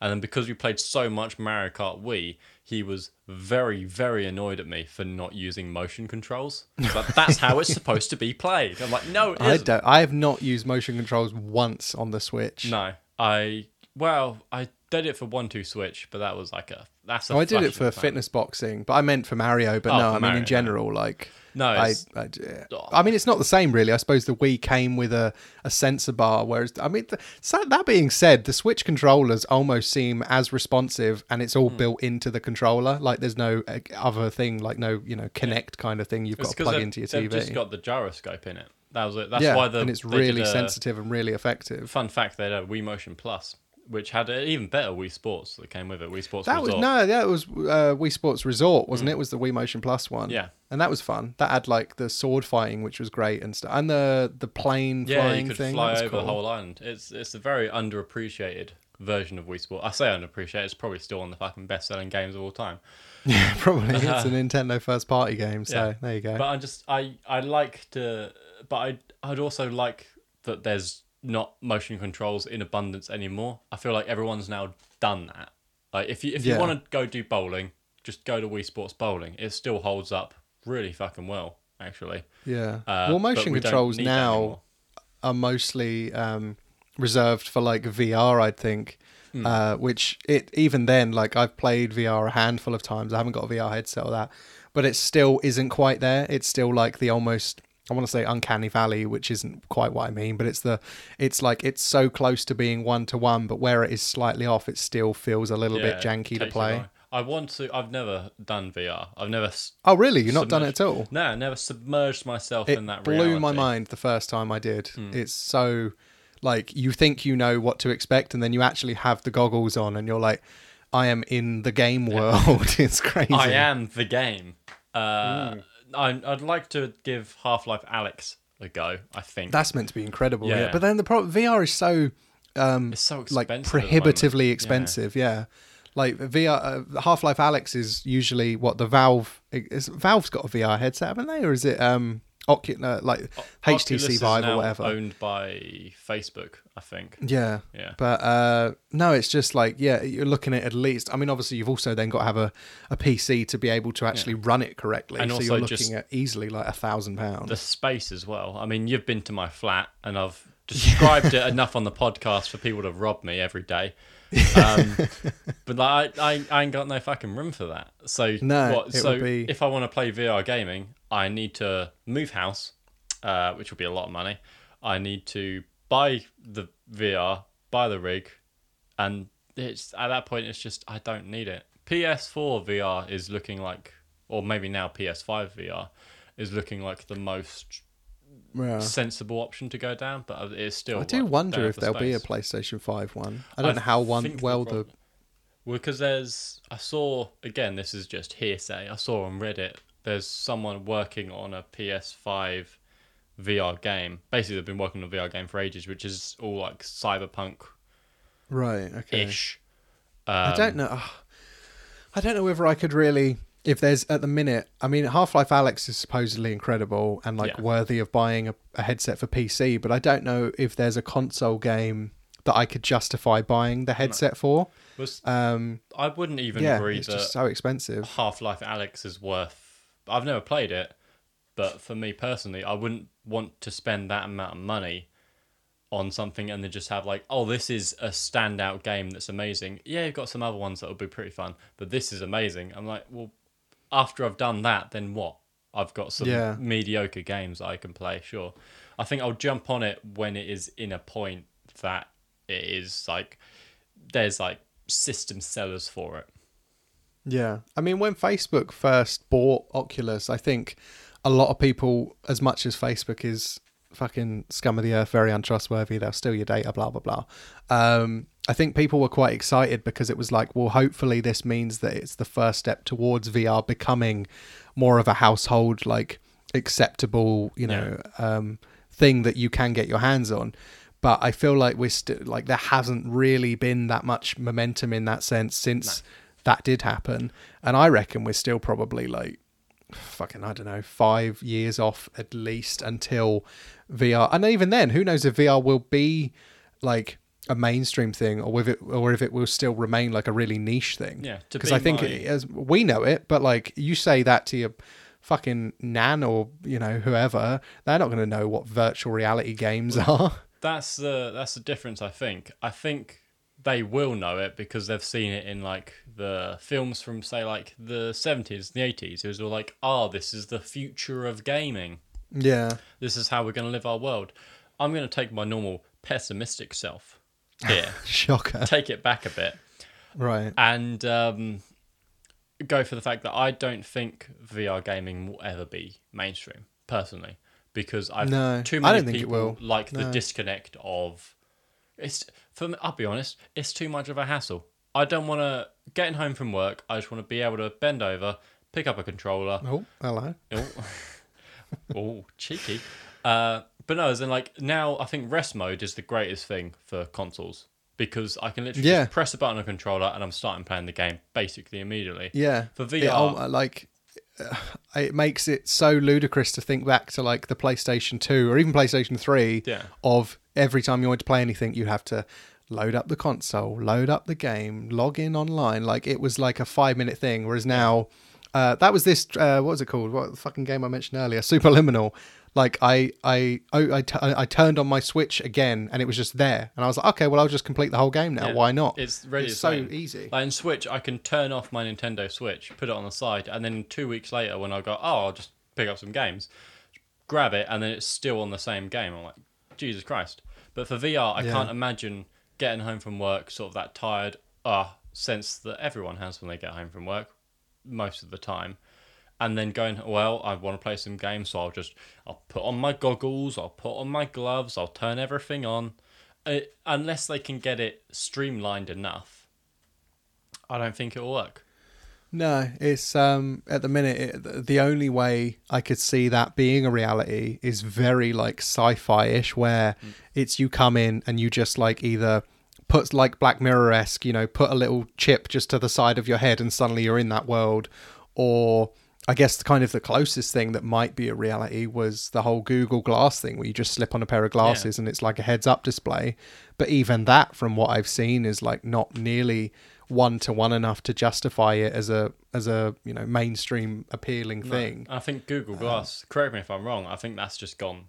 Speaker 2: And then because we played so much Mario Kart Wii, he was very, very annoyed at me for not using motion controls. But that's how it's supposed to be played. I'm like, no, it
Speaker 1: I don't. I have not used motion controls once on the Switch.
Speaker 2: No, I well, I did it for one two Switch, but that was like a that's. A
Speaker 1: Oh, I did it for fitness boxing, but I meant for Mario. But
Speaker 2: Oh,
Speaker 1: no, I mean
Speaker 2: Mario,
Speaker 1: in general, like
Speaker 2: No,
Speaker 1: I, I, yeah.
Speaker 2: Oh.
Speaker 1: I mean it's not the same really. I suppose the Wii came with a, a sensor bar, whereas I mean th- so that being said, the Switch controllers almost seem as responsive, and it's all built into the controller. Like there's no uh, other thing, like no you know Kinect kind of thing you've
Speaker 2: it's
Speaker 1: got to plug into your
Speaker 2: They've
Speaker 1: TV.
Speaker 2: just got the gyroscope in it. That was it. That's
Speaker 1: yeah,
Speaker 2: why the
Speaker 1: and it's really sensitive and really effective.
Speaker 2: Fun fact: they had a Wii Motion Plus, which had an even better Wii Sports that came with it. Wii Sports
Speaker 1: That was
Speaker 2: Resort.
Speaker 1: no, yeah, it was uh, Wii Sports Resort, wasn't it? Was the Wii Motion Plus one?
Speaker 2: Yeah.
Speaker 1: and that was fun. That had like the sword fighting, which was great and stuff, and the the plane
Speaker 2: yeah,
Speaker 1: flying
Speaker 2: you could
Speaker 1: thing.
Speaker 2: fly over
Speaker 1: cool.
Speaker 2: the whole island. It's it's a very underappreciated version of Wii Sport. I say underappreciated. It's probably still one of the fucking best-selling games of all time.
Speaker 1: Yeah, probably. It's a Nintendo first party game, so
Speaker 2: Yeah.
Speaker 1: there you go.
Speaker 2: But I just I I like to, but I I'd also like that there's not motion controls in abundance anymore. I feel like everyone's now done that. Like if you if you want to go do bowling, just go to Wii Sports Bowling. It still holds up really fucking well, actually.
Speaker 1: yeah.
Speaker 2: Uh,
Speaker 1: well, motion
Speaker 2: we
Speaker 1: controls now are mostly um, reserved for like VR, I'd think.
Speaker 2: Hmm.
Speaker 1: Uh, which it even then, like I've played VR a handful of times. I haven't got a VR headset or that, but it still isn't quite there. It's still like the almost I want to say uncanny valley, which isn't quite what I mean, but it's the it's like it's so close to being one to one, but where it is slightly off, it still feels a little bit janky to play.
Speaker 2: I want to. I've never done VR. I've never.
Speaker 1: Oh, really? You've not done it at all?
Speaker 2: No, I never submerged myself
Speaker 1: it
Speaker 2: in that.
Speaker 1: blew my
Speaker 2: reality. Hmm.
Speaker 1: mind the first time I did. It's so like you think you know what to expect, and then you actually have the goggles on, and you're like, "I am in the game world." it's crazy.
Speaker 2: I am the game. Uh, I, I'd like to give Half Life Alyx a go. I think.
Speaker 1: That's meant to be incredible. Yeah.
Speaker 2: Yeah.
Speaker 1: But then the problem VR is so um,
Speaker 2: It's so
Speaker 1: like
Speaker 2: expensive. moment.
Speaker 1: prohibitively
Speaker 2: Yeah.
Speaker 1: expensive. Yeah. Like VR, uh, Half Life Alyx is usually what the Valve is. Valve's got a VR headset, haven't they, or is it um Ocu- uh, like
Speaker 2: O-
Speaker 1: HTC
Speaker 2: Oculus is
Speaker 1: Vive or whatever?
Speaker 2: Owned by Facebook, I think.
Speaker 1: Yeah,
Speaker 2: Yeah.
Speaker 1: but uh, no, it's just like yeah, you're looking at at least. I mean, obviously, you've also then got to have a, a PC to be able to actually run it correctly.
Speaker 2: And
Speaker 1: so
Speaker 2: also
Speaker 1: you're looking at easily like a thousand pounds.
Speaker 2: the space as well. I mean, you've been to my flat, and I've described it enough on the podcast for people to rob me every day. Um, but like, I, I, I ain't got no fucking room for that. So
Speaker 1: No,
Speaker 2: what? So
Speaker 1: be-
Speaker 2: if I want to play VR gaming, I need to move house, uh, which will be a lot of money. I need to buy the VR, buy the rig, and it's at that point it's just I don't need it. PS4 VR is looking like, or maybe now PS5 VR is looking like the most
Speaker 1: Yeah.
Speaker 2: sensible option to go down, but it's still.
Speaker 1: I do
Speaker 2: like,
Speaker 1: wonder if
Speaker 2: the
Speaker 1: there'll be a. PlayStation Five one. I don't
Speaker 2: I
Speaker 1: know how one well the
Speaker 2: Well, because there's, I saw again. This is just hearsay. I saw on Reddit. There's someone working on a PS5 VR game. Basically, they've been working on a VR game for ages, which is all like cyberpunk
Speaker 1: right. Okay.
Speaker 2: ish.
Speaker 1: I
Speaker 2: Um,
Speaker 1: don't know. I don't know whether I could really. If there's at the minute, I mean, Half Life Alyx is supposedly incredible and like
Speaker 2: Yeah.
Speaker 1: worthy of buying a, a headset for PC, but I don't know if there's a console game that I could justify buying the headset for.
Speaker 2: Was,
Speaker 1: Um,
Speaker 2: I wouldn't even
Speaker 1: yeah,
Speaker 2: agree
Speaker 1: it's
Speaker 2: that
Speaker 1: just so expensive.
Speaker 2: Half Life Alyx is worth. I've never played it, but for me personally, I wouldn't want to spend that amount of money on something and then just have like, oh, this is a standout game that's amazing. Yeah, you've got some other ones that would be pretty fun, but this is amazing. I'm like, well, after I've done that, then what? I've got some
Speaker 1: Yeah.
Speaker 2: mediocre games I can play. Sure, I think I'll jump on it when it is in a point that it is like there's like system sellers for it.
Speaker 1: Yeah. I mean, when Facebook first bought Oculus, I think a lot of people, as much as Facebook is fucking scum of the earth, very untrustworthy, they'll steal your data, blah, blah, blah. Um, I think people were quite excited because it was like, well, hopefully this means that it's the first step towards VR becoming more of a household, like acceptable, you know, um, thing that you can get your hands on. But I feel like we're still like there hasn't really been that much momentum in that sense since that did happen. And I reckon we're still probably like fucking I don't know, five years off at least until VR. And even then, who knows if VR will be like a mainstream thing or if it or if it will still remain like a really niche thing.
Speaker 2: Yeah,
Speaker 1: because
Speaker 2: be
Speaker 1: I think
Speaker 2: my-
Speaker 1: it, as we know it, but like you say that to your fucking nan or you know whoever, they're not going to know what virtual reality games are.
Speaker 2: that's the that's the difference i think. I think they will know it because they've seen it in like the films from say like the 70s the 80s it was all like oh this is the future of gaming.
Speaker 1: Yeah,
Speaker 2: this is how we're going to live our world. I'm going to take my normal pessimistic self here
Speaker 1: shocker.
Speaker 2: take it back a bit
Speaker 1: right.
Speaker 2: and um, go for the fact that i don't think vr gaming will ever be mainstream personally because i've
Speaker 1: No,
Speaker 2: too
Speaker 1: I
Speaker 2: many
Speaker 1: don't think it will.
Speaker 2: like the disconnect of it's for me, I'll be honest, it's too much of a hassle. I don't want to getting home from work. I just want to be able to bend over, pick up a controller.
Speaker 1: Oh, hello.
Speaker 2: Oh, oh cheeky. Uh, but no, as in like now, I think rest mode is the greatest thing for consoles because I can literally
Speaker 1: Yeah.
Speaker 2: just press a button on a controller and I'm starting playing the game basically immediately.
Speaker 1: Yeah.
Speaker 2: For
Speaker 1: It,
Speaker 2: VR,
Speaker 1: al- like it makes it so ludicrous to think back to like the PlayStation 2 or even PlayStation 3
Speaker 2: Yeah.
Speaker 1: of every time you wanted to play anything you have to load up the console, load up the game, log in online like it was like a 5 minute thing whereas now uh, that was this uh, what was it called? What the fucking game I mentioned earlier? Superliminal. Like I I oh, I, t- I turned on my Switch again and it was just there and I was like okay well I'll just complete the whole game now
Speaker 2: Yeah.
Speaker 1: why not
Speaker 2: It's really
Speaker 1: it's so
Speaker 2: same.
Speaker 1: easy
Speaker 2: Like in Switch, I can turn off my Nintendo Switch, put it on the side, and then two weeks later, when I go, oh, I'll just pick up some games, grab it, and then it's still on the same game. I'm like, Jesus Christ. But for VR, I
Speaker 1: Yeah.
Speaker 2: can't imagine getting home from work sort of that tired ah sense that everyone has when they get home from work most of the time. And then going, well, I want to play some games, so I'll just, I'll put on my goggles, I'll put on my gloves, I'll turn everything on. Uh, unless they can get it streamlined enough, I don't think it'll work.
Speaker 1: No, it's um at the minute it, the only way I could see that being a reality is very like sci-fi-ish where it's you come in and you just like either put like Black Mirror-esque, you know, put a little chip just to the side of your head and suddenly you're in that world or I guess kind of the closest thing that might be a reality was the whole Google Glass thing where you just slip on a pair of glasses and it's like a heads up display. But even that, from what I've seen, is like not nearly one to one enough to justify it as a as a you know mainstream appealing thing.
Speaker 2: I think Google Glass. Um, correct me if I'm wrong. I think that's just gone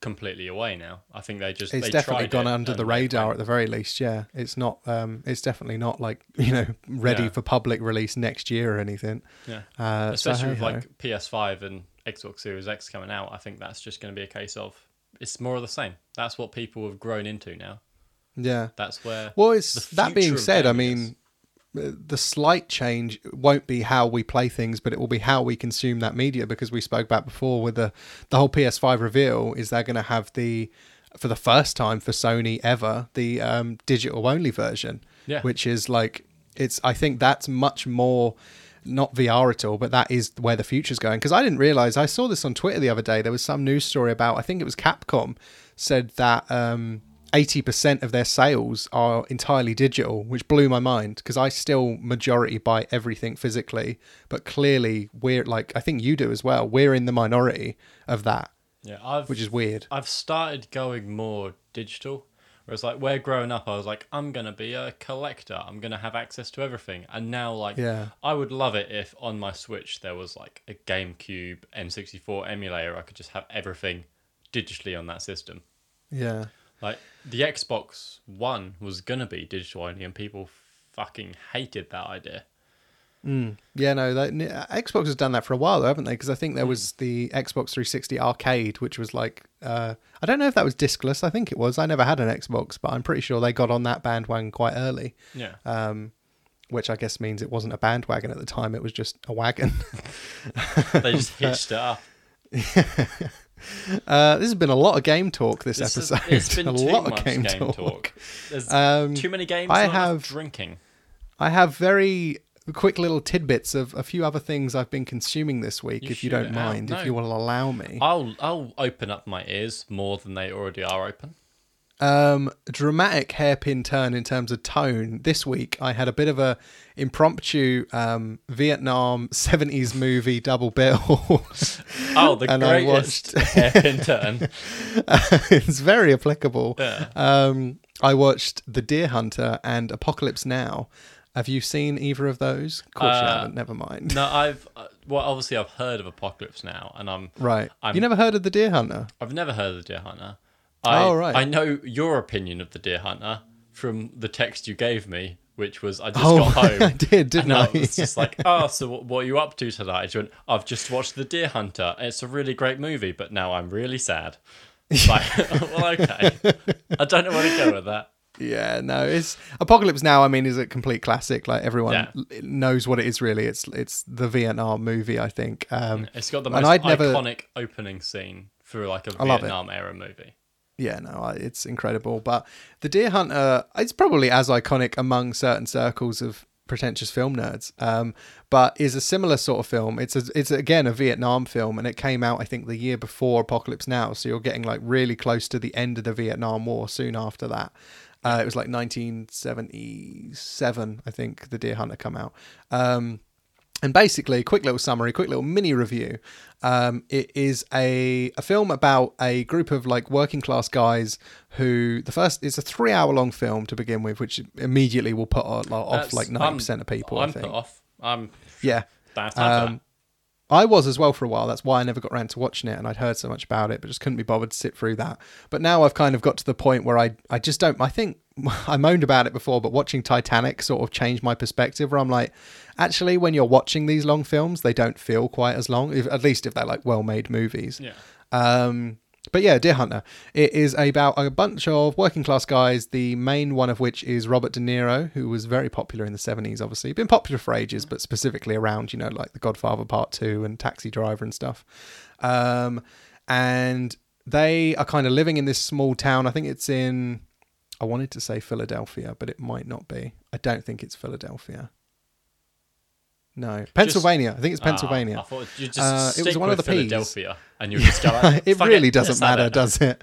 Speaker 2: completely away now. I think they just
Speaker 1: It's
Speaker 2: they
Speaker 1: definitely
Speaker 2: tried
Speaker 1: gone
Speaker 2: it
Speaker 1: under the radar
Speaker 2: went-
Speaker 1: at the very least. Yeah, it's not. Um, it's definitely not like you know ready for public release next year or anything.
Speaker 2: Yeah.
Speaker 1: Uh, so
Speaker 2: especially with
Speaker 1: hey-ho.
Speaker 2: like PS5 and Xbox Series X coming out, I think that's just going to be a case of it's more of the same. That's what people have grown into now.
Speaker 1: yeah.
Speaker 2: That's where
Speaker 1: Well, it's that being said. I mean, uh, the slight change won't be how we play things, but it will be how we consume that media. Because we spoke about before with the the whole PS5 reveal is they're going to have the for the first time for Sony ever the um, digital only version,
Speaker 2: Yeah.
Speaker 1: which is like it's. I think that's much more. Not VR at all, but that is where the future's going. Because I didn't realize, I saw this on Twitter the other day. There was some news story about, I think it was Capcom, said that um, 80% of their sales are entirely digital, which blew my mind because I still majority buy everything physically. But clearly, we're like, I think you do as well. We're in the minority of that,
Speaker 2: yeah, I've
Speaker 1: which is weird.
Speaker 2: I've started going more digital. Whereas like where growing up I was like, I'm gonna be a collector. I'm gonna have access to everything. And now like
Speaker 1: Yeah.
Speaker 2: I would love it if on my Switch there was like a GameCube N64 emulator. I could just have everything digitally on that system.
Speaker 1: Yeah.
Speaker 2: Like the Xbox One was gonna be digital only, and people fucking hated that idea.
Speaker 1: Yeah, no, Xbox has done that for a while, though, haven't they? Because I think there was the Xbox 360 Arcade, which was like, uh, I don't know if that was discless. I think it was. I never had an Xbox, but I'm pretty sure they got on that bandwagon quite early.
Speaker 2: Yeah.
Speaker 1: Um, which I guess means it wasn't a bandwagon at the time; it was just a wagon.
Speaker 2: they just hitched it up.
Speaker 1: Uh, this has been a lot of game talk this,
Speaker 2: This is-
Speaker 1: episode.
Speaker 2: it's been
Speaker 1: a
Speaker 2: too
Speaker 1: lot
Speaker 2: much
Speaker 1: of game,
Speaker 2: game
Speaker 1: talk.
Speaker 2: talk. There's
Speaker 1: Um,
Speaker 2: too many games.
Speaker 1: I have-
Speaker 2: drinking.
Speaker 1: I have very quick little tidbits of a few other things I've been consuming this week,
Speaker 2: You
Speaker 1: if you don't mind,
Speaker 2: No.
Speaker 1: if you will allow me.
Speaker 2: I'll I'll open up my ears more than they already are open.
Speaker 1: Um, dramatic hairpin turn in terms of tone. This week, I had a bit of a impromptu um, Vietnam '70s movie double bill.
Speaker 2: Oh, the
Speaker 1: And
Speaker 2: greatest hairpin turn.
Speaker 1: it's very applicable.
Speaker 2: Yeah.
Speaker 1: Um, I watched The Deer Hunter and Apocalypse Now. Have you seen either of those? Of course you
Speaker 2: Uh,
Speaker 1: haven't. Never mind.
Speaker 2: No, I've uh, well, obviously I've heard of Apocalypse now, and I'm
Speaker 1: Right.
Speaker 2: I'm-
Speaker 1: you never heard of The Deer Hunter?
Speaker 2: I've never heard of the Deer Hunter. I,
Speaker 1: Oh, right.
Speaker 2: I know your opinion of the Deer Hunter from the text you gave me, which was I just
Speaker 1: Oh,
Speaker 2: got home.
Speaker 1: I did, didn't
Speaker 2: and I
Speaker 1: I?
Speaker 2: was just like, oh, so what, are you up to tonight? She went, I've just watched The Deer Hunter. It's a really great movie, but now I'm really sad. Like, well, okay. I don't know where to go with that.
Speaker 1: Yeah, no, it's Apocalypse Now. I mean, is a complete classic. Like everyone
Speaker 2: Yeah.
Speaker 1: knows what it is. Really, it's it's the Vietnam movie. I think. Um,
Speaker 2: It's got the most
Speaker 1: I'd never-
Speaker 2: iconic opening scene for like a
Speaker 1: I.
Speaker 2: Vietnam era movie.
Speaker 1: Yeah, no, it's incredible. But the Deer Hunter, it's probably as iconic among certain circles of pretentious film nerds. Um, but is a similar sort of film. It's a, it's again a Vietnam film, and it came out I think the year before Apocalypse Now. So you're getting like really close to the end of the Vietnam War. Soon after that, uh, it was like 1977, I think. The Deer Hunter come out. Um, and basically, quick little summary, quick little mini review. Um, it is a a film about a group of like working class guys who the first it's a three hour long film to begin with, which immediately will put off,
Speaker 2: That's-
Speaker 1: like ninety percent of people.
Speaker 2: I'm
Speaker 1: I think.
Speaker 2: put off. I'm
Speaker 1: Yeah.
Speaker 2: don't have time for
Speaker 1: Um, I was as well for a while. That's why I never got around to watching it, and I'd heard so much about it, but just couldn't be bothered to sit through that. But now I've kind of got to the point where I, I just don't. I think I moaned about it before, but watching Titanic sort of changed my perspective. Where I'm like, actually, when you're watching these long films, they don't feel quite as long. If, at least if they're like well-made movies.
Speaker 2: Yeah.
Speaker 1: Um, but yeah, Deer Hunter. It is about a bunch of working class guys. The main one of which is Robert De Niro, who was very popular in the seventies. Obviously, been popular for ages, but specifically around you know like The Godfather Part Two and Taxi Driver and stuff. Um, and they are kind of living in this small town. I think it's in. I wanted to say Philadelphia, but it might not be. I don't think it's Philadelphia. No, Pennsylvania. I think it's Pennsylvania.
Speaker 2: Ah, I thought you just
Speaker 1: Uh, it was one of the Ps.
Speaker 2: Philadelphia, and you just go. Like,
Speaker 1: it
Speaker 2: "Fuck
Speaker 1: really doesn't matter,
Speaker 2: don't
Speaker 1: does it?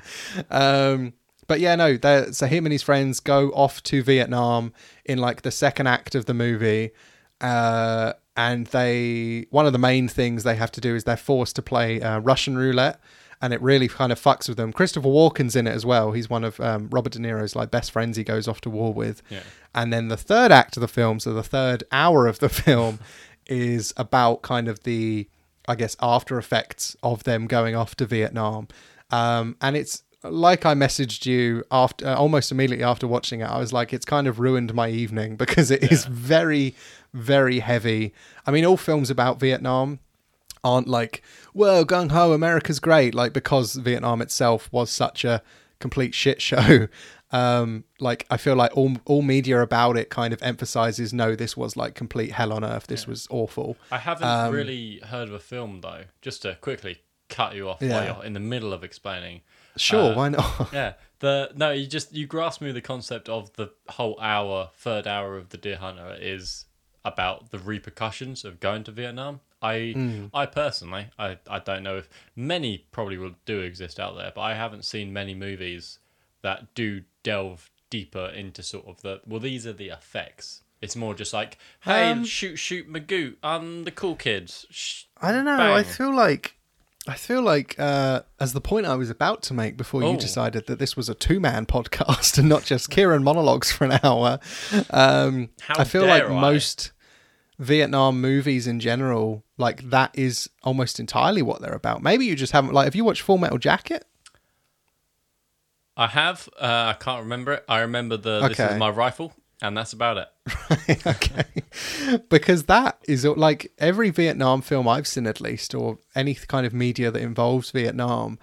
Speaker 1: Um, but yeah, no. So him and his friends go off to Vietnam in like the second act of the movie, uh, and they one of the main things they have to do is they're forced to play uh, Russian roulette, and it really kind of fucks with them. Christopher Walken's in it as well. He's one of um, Robert De Niro's like best friends. He goes off to war with,
Speaker 2: Yeah.
Speaker 1: and then the third act of the film, so the third hour of the film, is about kind of the, I guess, after effects of them going off to Vietnam. Um, and it's like I messaged you after, uh, almost immediately after watching it. I was like, it's kind of ruined my evening because it is
Speaker 2: Yeah.
Speaker 1: very, very heavy. I mean, all films about Vietnam aren't like, whoa, gung ho, America's great, like because Vietnam itself was such a complete shit show. Um, like I feel like all all media about it kind of emphasizes, no, this was like complete hell on earth. This was awful.
Speaker 2: I haven't
Speaker 1: Um,
Speaker 2: really heard of a film though. Just to quickly cut you off
Speaker 1: Yeah.
Speaker 2: while you're in the middle of explaining.
Speaker 1: Sure,
Speaker 2: Uh,
Speaker 1: why not?
Speaker 2: Yeah, the no, you just you grasp me the concept of the whole hour, third hour of the Deer Hunter is about the repercussions of going to Vietnam. I
Speaker 1: Hmm.
Speaker 2: I personally, I I don't know if many probably will do exist out there, but I haven't seen many movies that do delve deeper into sort of the well, these are the effects. It's more just like, hey,
Speaker 1: Um,
Speaker 2: shoot, shoot, Magoo, I'm the cool kids. Sh-
Speaker 1: I don't know. I feel like I feel like uh, as the point I was about to make before you
Speaker 2: Oh.
Speaker 1: decided that this was a two man podcast and not just Kieran monologues for an hour. Um,
Speaker 2: How
Speaker 1: I feel like
Speaker 2: I.
Speaker 1: most Vietnam movies in general, like that is almost entirely what they're about. Maybe you just haven't like. Have you watched Full Metal Jacket?
Speaker 2: I have. Uh, I can't remember it. I remember the this
Speaker 1: Okay.
Speaker 2: is my rifle, and that's about it.
Speaker 1: okay. because that is like every Vietnam film I've seen, at least, or any kind of media that involves Vietnam,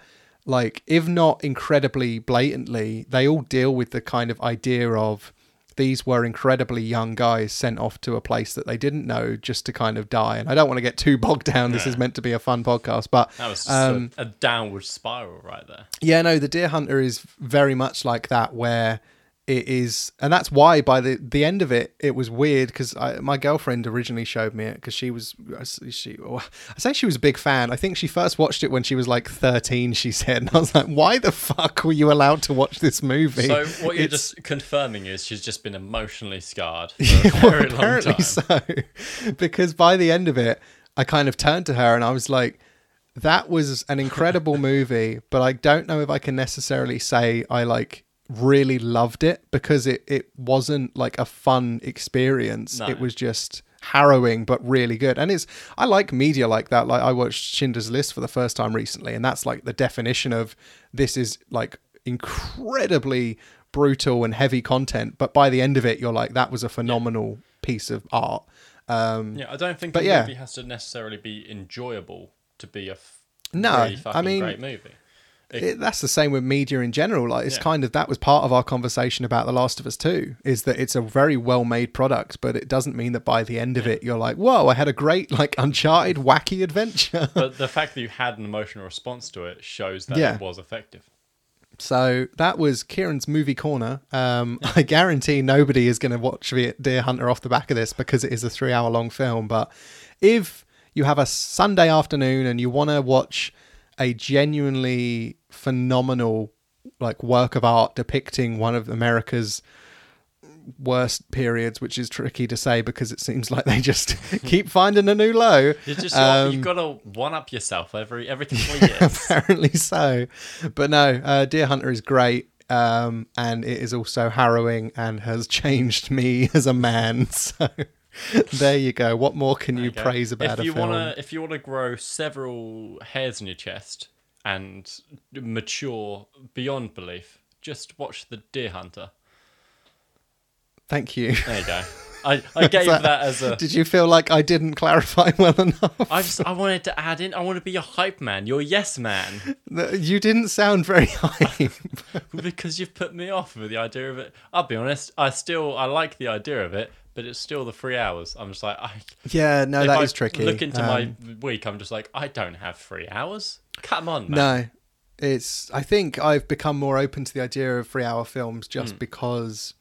Speaker 1: like, if not incredibly blatantly, they all deal with the kind of idea of these were incredibly young guys sent off to a place that they didn't know just to kind of die. And I don't want to get too bogged down. This is meant to be a fun podcast, but
Speaker 2: That was
Speaker 1: um,
Speaker 2: a, a downward spiral right there.
Speaker 1: yeah, no, the Deer Hunter is very much like that, where it is, and that's why by the the end of it, it was weird because my girlfriend originally showed me it because she was she oh, I say she was a big fan. I think she first watched it when she was like thirteen. She said, and I was like, why the fuck were you allowed to watch this movie?
Speaker 2: So what you're
Speaker 1: It's-
Speaker 2: just confirming is she's just been emotionally scarred for
Speaker 1: Yeah,
Speaker 2: a
Speaker 1: well,
Speaker 2: very long
Speaker 1: apparently
Speaker 2: time.
Speaker 1: so. Because by the end of it, I kind of turned to her and I was like, that was an incredible movie, but I don't know if I can necessarily say I like really loved it because it, it wasn't like a fun experience.
Speaker 2: No.
Speaker 1: It was just harrowing but really good. And it's I like media like that. Like I watched Schindler's List for the first time recently and that's like the definition of this is like incredibly brutal and heavy content, but by the end of it you're like that was a phenomenal piece of art. Um
Speaker 2: Yeah, I don't think
Speaker 1: But
Speaker 2: a
Speaker 1: yeah.
Speaker 2: movie has to necessarily be enjoyable to be a f-
Speaker 1: No,
Speaker 2: really
Speaker 1: I mean,
Speaker 2: great movie. It-
Speaker 1: it, that's the same with media in general. Like it's
Speaker 2: Yeah.
Speaker 1: kind of that was part of our conversation about The Last of Us too. Is that it's a very well made product, but it doesn't mean that by the end of it you're like, whoa, I had a great like Uncharted wacky adventure.
Speaker 2: but the fact that you had an emotional response to it shows that
Speaker 1: Yeah.
Speaker 2: it was effective.
Speaker 1: so that was Kieran's movie corner. Um, I guarantee nobody is going to watch Deer Hunter off the back of this because it is a three hour long film. But if you have a Sunday afternoon and you want to watch a genuinely phenomenal like work of art depicting one of America's worst periods, which is tricky to say because it seems like they just keep finding a new low.
Speaker 2: You just
Speaker 1: Um,
Speaker 2: you've got to one up yourself every every couple years.
Speaker 1: apparently so. But no, uh, Deer Hunter is great. Um, and it is also harrowing and has changed me as a man. So there you go. What more can you praise about
Speaker 2: if you
Speaker 1: a film?
Speaker 2: wanna if you wanna grow several hairs in your chest and mature beyond belief, just watch the Deer Hunter.
Speaker 1: Thank you.
Speaker 2: There you go. I, I gave
Speaker 1: that-
Speaker 2: that, as a.
Speaker 1: Did you feel like I didn't clarify well enough?
Speaker 2: I just I wanted to add in. I want to be a hype man. You're yes man
Speaker 1: You didn't sound very high.
Speaker 2: because you've put me off with the idea of it. I'll be honest. I still I like the idea of it, but it's still the three hours. I'm just like I.
Speaker 1: yeah, no, that
Speaker 2: I
Speaker 1: is tricky.
Speaker 2: Look into
Speaker 1: Um,
Speaker 2: my week. I'm just like I don't have three hours. Come on, man.
Speaker 1: No, it's. I think I've become more open to the idea of three-hour films just because.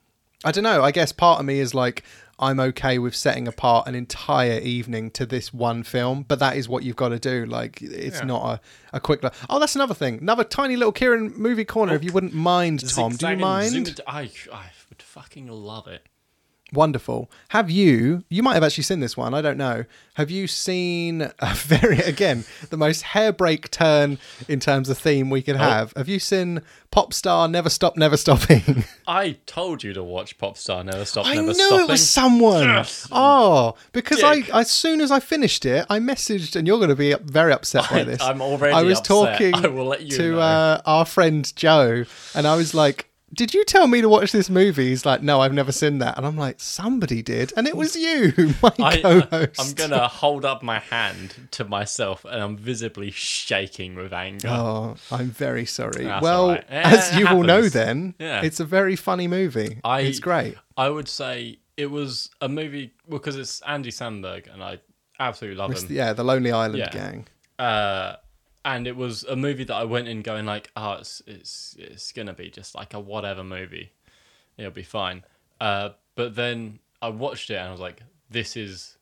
Speaker 1: I don't know. I guess part of me is like I'm okay with setting apart an entire evening to this one film, but that is what you've got to do. Like, it's
Speaker 2: Yeah.
Speaker 1: not a, a quick. Oh, that's another thing. Another tiny little Kieran movie corner. if you wouldn't mind, Tom, do you mind?
Speaker 2: I, I would fucking love it.
Speaker 1: Wonderful. Have you? You might have actually seen this one. I don't know. Have you seen a very again the most hairbreak turn in terms of theme we could have? Have you seen Pop Star Never Stop Never Stopping?
Speaker 2: I told you to watch Pop Star Never Stop
Speaker 1: I
Speaker 2: Never
Speaker 1: knew
Speaker 2: Stopping.
Speaker 1: it was someone.
Speaker 2: Yes,
Speaker 1: oh, because I as soon as I finished it, I messaged, and you're going to be very upset by this.
Speaker 2: I'm already
Speaker 1: I was
Speaker 2: upset.
Speaker 1: talking
Speaker 2: I will let you
Speaker 1: to uh, our friend Joe, and I was like. Did you tell me to watch this movie? He's like, no, I've never seen that. And I'm like, somebody did. And it was you, my
Speaker 2: I,
Speaker 1: co-host.
Speaker 2: I'm gonna hold up my hand to myself, and I'm visibly shaking with anger.
Speaker 1: Oh, I'm very sorry.
Speaker 2: That's
Speaker 1: well,
Speaker 2: right. Eh,
Speaker 1: as you all know, then
Speaker 2: Yeah.
Speaker 1: it's a very funny movie.
Speaker 2: I-
Speaker 1: it's great.
Speaker 2: I would say it was a movie because it's Andy Samberg, and I absolutely love
Speaker 1: It's
Speaker 2: him.
Speaker 1: yeah, the Lonely Island
Speaker 2: Yeah.
Speaker 1: gang.
Speaker 2: uh, and it was a movie that I went in going like, oh, it's it's it's gonna be just like a whatever movie, it'll be fine. Uh, but then I watched it and I was like, this is,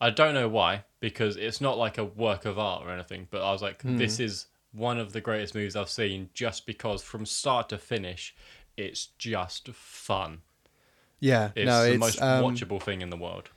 Speaker 2: I don't know why because it's not like a work of art or anything, but I was like,
Speaker 1: Hmm.
Speaker 2: this is one of the greatest movies I've seen just because from start to finish, it's just fun.
Speaker 1: Yeah,
Speaker 2: It's
Speaker 1: no,
Speaker 2: the
Speaker 1: it's
Speaker 2: most
Speaker 1: um,
Speaker 2: watchable thing in the world.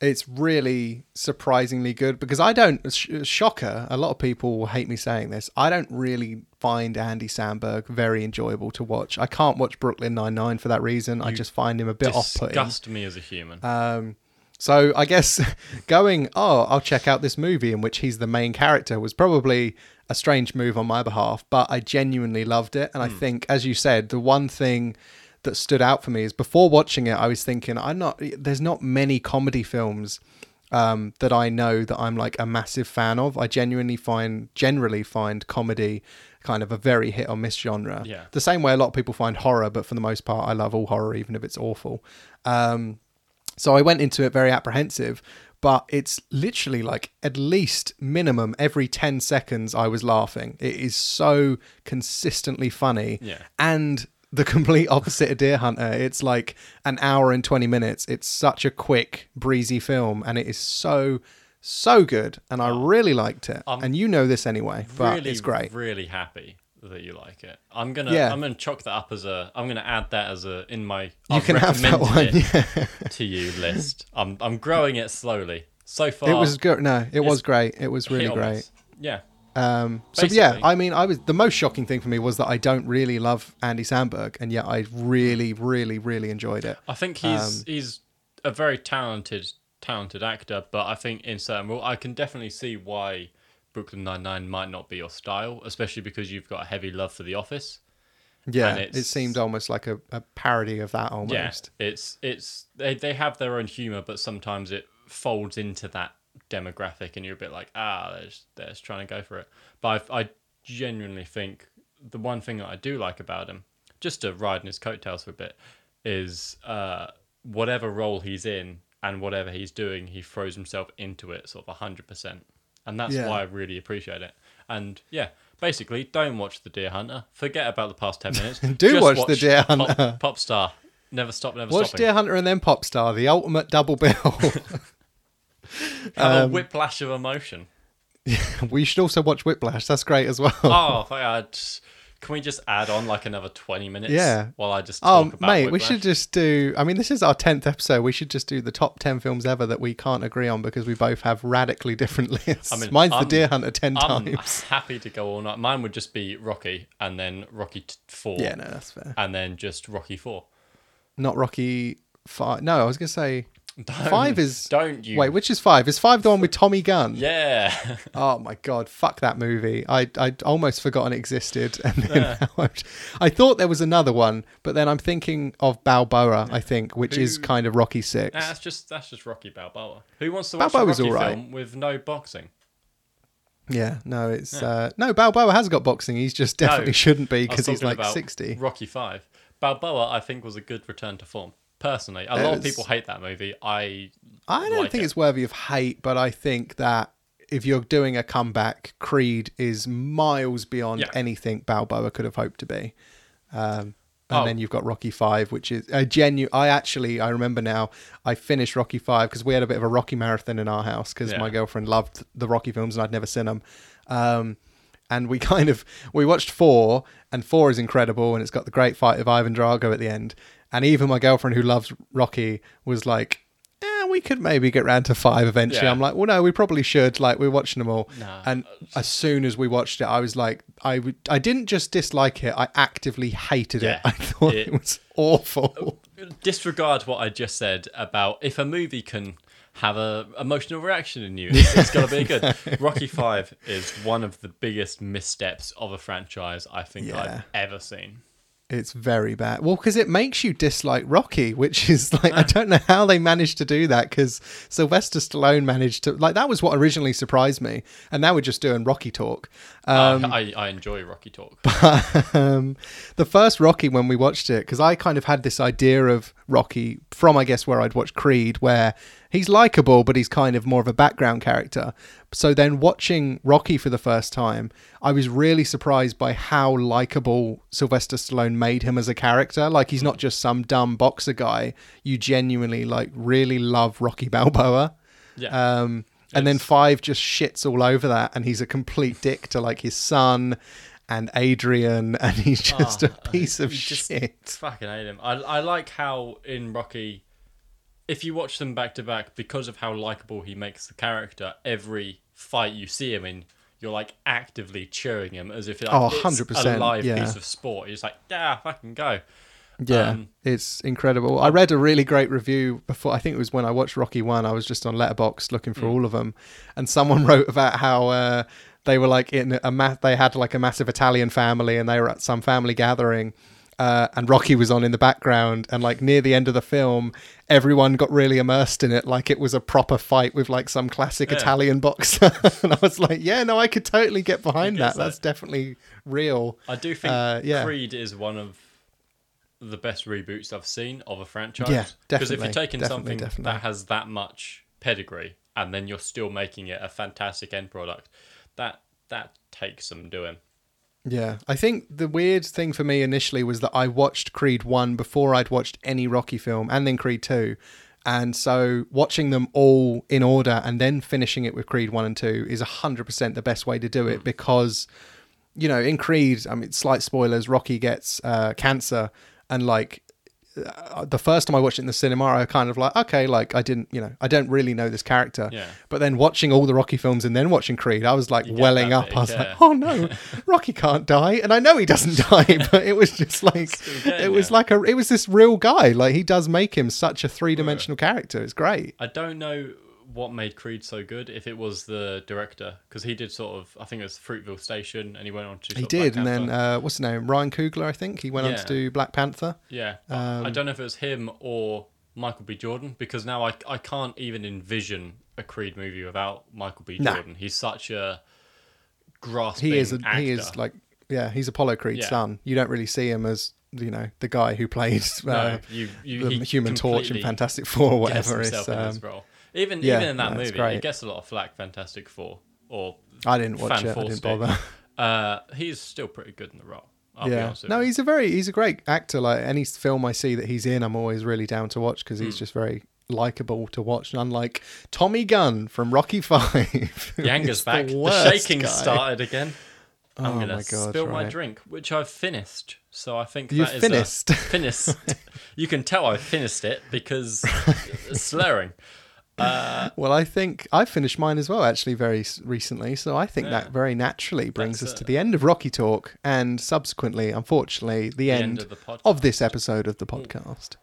Speaker 1: It's really surprisingly good because I don't sh- shocker. A lot of people will hate me saying this. I don't really find Andy Samberg very enjoyable to watch. I can't watch Brooklyn Nine Nine for that reason. I just find him a bit off-putting.
Speaker 2: Disgust me as a human.
Speaker 1: Um, so I guess going, oh, I'll check out this movie in which he's the main character was probably a strange move on my behalf, but I genuinely loved it. And I think, as you said, the one thing that stood out for me is before watching it, I was thinking, I'm not, there's not many comedy films um, that I know that I'm like a massive fan of. I genuinely find, generally find comedy kind of a very hit or miss genre.
Speaker 2: Yeah.
Speaker 1: The same way a lot of people find horror, but for the most part, I love all horror, even if it's awful. Um, so I went into it very apprehensive, but it's literally like at least minimum every 10 seconds I was laughing. It is so consistently funny.
Speaker 2: Yeah.
Speaker 1: And the complete opposite of Deer Hunter. It's like an hour and 20 minutes. It's such a quick, breezy film, and it is so, so good. And I oh. really liked it. and you know this anyway, but
Speaker 2: really,
Speaker 1: it's great.
Speaker 2: Really happy that you like it. I'm gonna
Speaker 1: Yeah.
Speaker 2: I'm gonna chalk that up as a I'm gonna add that as a in my
Speaker 1: You
Speaker 2: I've
Speaker 1: can have that one. Yeah.
Speaker 2: to you list. I'm I'm growing it slowly. So far
Speaker 1: It was good. No, it was great. It was really great.
Speaker 2: Yeah.
Speaker 1: Um, so yeah, I mean, I was the most shocking thing for me was that I don't really love Andy Samberg, and yet I really, really, really enjoyed it.
Speaker 2: I think he's
Speaker 1: Um,
Speaker 2: he's a very talented talented actor, but I think in certain role I can definitely see why Brooklyn Nine Nine might not be your style, especially because you've got a heavy love for The Office.
Speaker 1: Yeah, it seemed almost like a, a parody of that almost.
Speaker 2: Yeah, it's it's they they have their own humor, but sometimes it folds into that demographic, and you're a bit like, ah, they're just, they're just trying to go for it. But I, I genuinely think the one thing that I do like about him, just to ride in his coattails for a bit, is uh, whatever role he's in and whatever he's doing, he throws himself into it sort of hundred percent, and that's
Speaker 1: Yeah.
Speaker 2: why I really appreciate it. And yeah. Basically, don't watch The Deer Hunter. Forget about the past ten minutes.
Speaker 1: Do
Speaker 2: Just
Speaker 1: watch The Deer
Speaker 2: Pop-
Speaker 1: Hunter.
Speaker 2: Pop, Star. Never stop, never stop.
Speaker 1: Watch
Speaker 2: stopping.
Speaker 1: Deer Hunter and then pop star the ultimate double bill.
Speaker 2: Have
Speaker 1: Um,
Speaker 2: a whiplash of emotion.
Speaker 1: we should also watch Whiplash. That's great as well.
Speaker 2: Oh, I can we just add on like another twenty minutes?
Speaker 1: Yeah.
Speaker 2: While I just
Speaker 1: Oh,
Speaker 2: talk about
Speaker 1: mate, we should just do. I mean, this is our 10th episode. We should just do the top 10 films ever that we can't agree on because we both have radically different lists.
Speaker 2: I mean,
Speaker 1: Mine's
Speaker 2: I'm-
Speaker 1: The Deer Hunter 10
Speaker 2: I'm
Speaker 1: times.
Speaker 2: happy to go all night. Mine would just be Rocky, and then Rocky t- Four,
Speaker 1: Yeah, no, that's fair.
Speaker 2: and then just Rocky Four.
Speaker 1: Not Rocky 5. No, I was going to say
Speaker 2: Don't,
Speaker 1: 5 is.
Speaker 2: Don't you?
Speaker 1: Wait, which is 5? Is 5 the one with Tommy Gunn?
Speaker 2: Yeah.
Speaker 1: Oh my god, fuck that movie. I I'd almost forgotten it existed and then now I'm- thought there was another one, but then I'm thinking of Balboa, I think, which is kind of Rocky 6.
Speaker 2: Nah, that's just that's just Rocky Balboa. Who wants to watch
Speaker 1: Balboa's
Speaker 2: a Rocky film with no boxing?
Speaker 1: Yeah, no, it's uh no Balboa has got boxing. He's just definitely
Speaker 2: No,
Speaker 1: shouldn't be because he's like 60.
Speaker 2: Rocky Five. Balboa, I think, was a good return to form. Personally, a lot of people hate that movie. I
Speaker 1: I don't
Speaker 2: like
Speaker 1: think
Speaker 2: it.
Speaker 1: it's worthy of hate, but I think that if you're doing a comeback, Creed is miles beyond
Speaker 2: Yeah.
Speaker 1: anything Balboa could have hoped to be. Um, and
Speaker 2: Oh.
Speaker 1: then you've got Rocky Five, which is a genuine. I actually I remember now. I finished Rocky Five because we had a bit of a Rocky marathon in our house because
Speaker 2: Yeah.
Speaker 1: my girlfriend loved the Rocky films and I'd never seen them. Um, and we kind of we watched four, and four is incredible, and it's got the great fight of Ivan Drago at the end. And even my girlfriend, who loves Rocky, was like, "Eh, we could maybe get round to five eventually."
Speaker 2: Yeah.
Speaker 1: I'm like, "Well, no, we probably should." Like, we're watching them all,
Speaker 2: Nah.
Speaker 1: and as soon as we watched it, I was like, I would, I didn't just dislike it; I actively hated
Speaker 2: Yeah.
Speaker 1: it. I thought it,
Speaker 2: It-
Speaker 1: was awful.
Speaker 2: disregard what I just said about if a movie can have a emotional reaction in you, it's, it's got to be good. Rocky Five is one of the biggest missteps of a franchise I think
Speaker 1: Yeah.
Speaker 2: I've ever seen.
Speaker 1: It's very bad. Well, because it makes you dislike Rocky, which is like I don't know how they managed to do that. Because Sylvester Stallone managed to like that was what originally surprised me, and now we're just doing Rocky talk. Um,
Speaker 2: Uh, I, I enjoy Rocky Talk.
Speaker 1: But, um, the first Rocky when we watched it, because I kind of had this idea of Rocky from, I guess, where I'd watched Creed, where he's likable, but he's kind of more of a background character. So then watching Rocky for the first time, I was really surprised by how likable Sylvester Stallone made him as a character. Like he's not just some dumb boxer guy. You genuinely like really love Rocky Balboa.
Speaker 2: Yeah.
Speaker 1: Um, and then five just shits all over that, and he's a complete dick to like his son and Adrian, and he's just
Speaker 2: Ah,
Speaker 1: a piece of shit.
Speaker 2: Fucking hate him. I, I like how in Rocky, if you watch them back to back, because of how likable he makes the character, every fight you see him in, you're like actively cheering him as if like,
Speaker 1: Oh,
Speaker 2: it's
Speaker 1: 100%,
Speaker 2: a live
Speaker 1: yeah.
Speaker 2: piece of sport. You're just like, yeah, fucking go.
Speaker 1: Yeah,
Speaker 2: Um,
Speaker 1: it's incredible. I read a really great review before. I think it was when I watched Rocky One. I was just on Letterboxd looking for all of them, and someone wrote about how uh, they were like in a ma- they had like a massive Italian family, and they were at some family gathering. Uh, and Rocky was on in the background, and like near the end of the film, everyone got really immersed in it, like it was a proper fight with like some classic
Speaker 2: Yeah.
Speaker 1: Italian boxer. and I was like, "Yeah, no, I could totally get behind
Speaker 2: guess
Speaker 1: that. That's definitely real."
Speaker 2: I do think
Speaker 1: Uh, yeah.
Speaker 2: Creed is one of the best reboots I've seen of a franchise.
Speaker 1: Yeah, definitely.
Speaker 2: Because if you're taking
Speaker 1: definitely,
Speaker 2: something
Speaker 1: definitely.
Speaker 2: that has that much pedigree and then you're still making it a fantastic end product, that that takes some doing.
Speaker 1: Yeah, I think the weird thing for me initially was that I watched Creed 1 before I'd watched any Rocky film and then Creed 2. And so watching them all in order and then finishing it with Creed 1 and 2 is 100% the best way to do it because, you know, in Creed, I mean, slight spoilers, Rocky gets uh, cancer and like Uh, the first time I watched it in the cinema, I kind of like, okay, like I didn't, you know, I don't really know this character.
Speaker 2: Yeah.
Speaker 1: But then watching all the Rocky films and then watching Creed, I was like welling up. I was
Speaker 2: yeah.
Speaker 1: like, oh no, Rocky can't die, and I know he doesn't die, but it was just like it was
Speaker 2: there.
Speaker 1: like a it was this real guy. Like he does make him such a three dimensional character. It's great.
Speaker 2: I don't know what made Creed so good, if it was the director, because he did sort of, I think it was Fruitvale Station, and he went on to.
Speaker 1: He
Speaker 2: sort of Black
Speaker 1: did, and then uh, what's his name? Ryan Coogler, I think. He went on to do Black Panther.
Speaker 2: Yeah,
Speaker 1: Um,
Speaker 2: I don't know if it was him or Michael B. Jordan because now I, I can't even envision a Creed movie without Michael B.
Speaker 1: Nah.
Speaker 2: Jordan. He's such a grasping
Speaker 1: He is. A,
Speaker 2: actor.
Speaker 1: he is like yeah. He's Apollo Creed's
Speaker 2: Yeah.
Speaker 1: son. You don't really see him as you know the guy who played uh,
Speaker 2: no, you, you,
Speaker 1: the Human Torch in Fantastic Four or whatever.
Speaker 2: himself
Speaker 1: It's,
Speaker 2: in his
Speaker 1: um,
Speaker 2: role. Even
Speaker 1: yeah,
Speaker 2: even in that
Speaker 1: no,
Speaker 2: movie, it gets a lot of flack. Fantastic Four or
Speaker 1: I didn't watch it. I didn't bother.
Speaker 2: Uh, he's still pretty good in the role. I'll
Speaker 1: yeah. No, he's a very he's a great actor. Like any film I see that he's in, I'm always really down to watch because he's just very likable to watch. And Unlike Tommy Gunn from Rocky Five.
Speaker 2: Yanga's back. The,
Speaker 1: worst
Speaker 2: shaking
Speaker 1: guy.
Speaker 2: started again. I'm
Speaker 1: Oh
Speaker 2: gonna
Speaker 1: my God,
Speaker 2: spill my drink, which I've finished. So I think
Speaker 1: You've
Speaker 2: that is
Speaker 1: finished.
Speaker 2: Finished. you can tell I finished it because slurring.
Speaker 1: Well, I think I finished mine as well, actually, very recently. So I think
Speaker 2: Yeah.
Speaker 1: that very naturally brings
Speaker 2: That's
Speaker 1: us to the end of Rocky Talk, and subsequently, unfortunately, the,
Speaker 2: end
Speaker 1: end,
Speaker 2: of the
Speaker 1: of this episode of the podcast.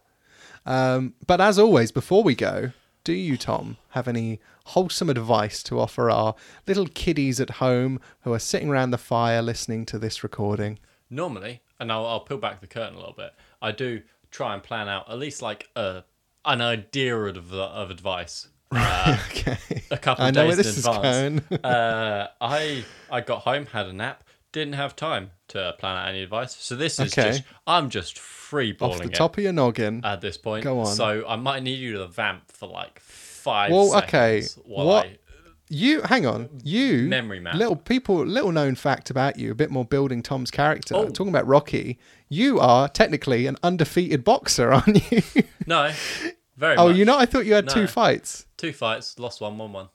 Speaker 1: Um, but as always, before we go, do you, Tom, have any wholesome advice to offer our little kiddies at home who are sitting around the fire listening to this recording?
Speaker 2: Normally, and I'll, I'll peel back the curtain a little bit. I do try and plan out at least like a an idea of of advice. Uh,
Speaker 1: okay.
Speaker 2: a couple
Speaker 1: I
Speaker 2: of
Speaker 1: know
Speaker 2: days
Speaker 1: where this
Speaker 2: in
Speaker 1: is
Speaker 2: advance.
Speaker 1: going.
Speaker 2: uh, I I got home, had a nap, didn't have time to plan out any advice. So this is
Speaker 1: Okay.
Speaker 2: just I'm just free balling
Speaker 1: Off
Speaker 2: the
Speaker 1: top of your noggin.
Speaker 2: at this point.
Speaker 1: Go on.
Speaker 2: So I might need you to vamp for like five
Speaker 1: Well, okay,
Speaker 2: while
Speaker 1: what-
Speaker 2: I
Speaker 1: You hang on. You
Speaker 2: Memory map.
Speaker 1: Little people. Little known fact about you. A bit more building Tom's character.
Speaker 2: Oh.
Speaker 1: Talking about Rocky. You are technically an undefeated boxer, aren't you?
Speaker 2: No, very.
Speaker 1: oh,
Speaker 2: much.
Speaker 1: you know. I thought you had
Speaker 2: No.
Speaker 1: two fights.
Speaker 2: two fights, lost one, won one.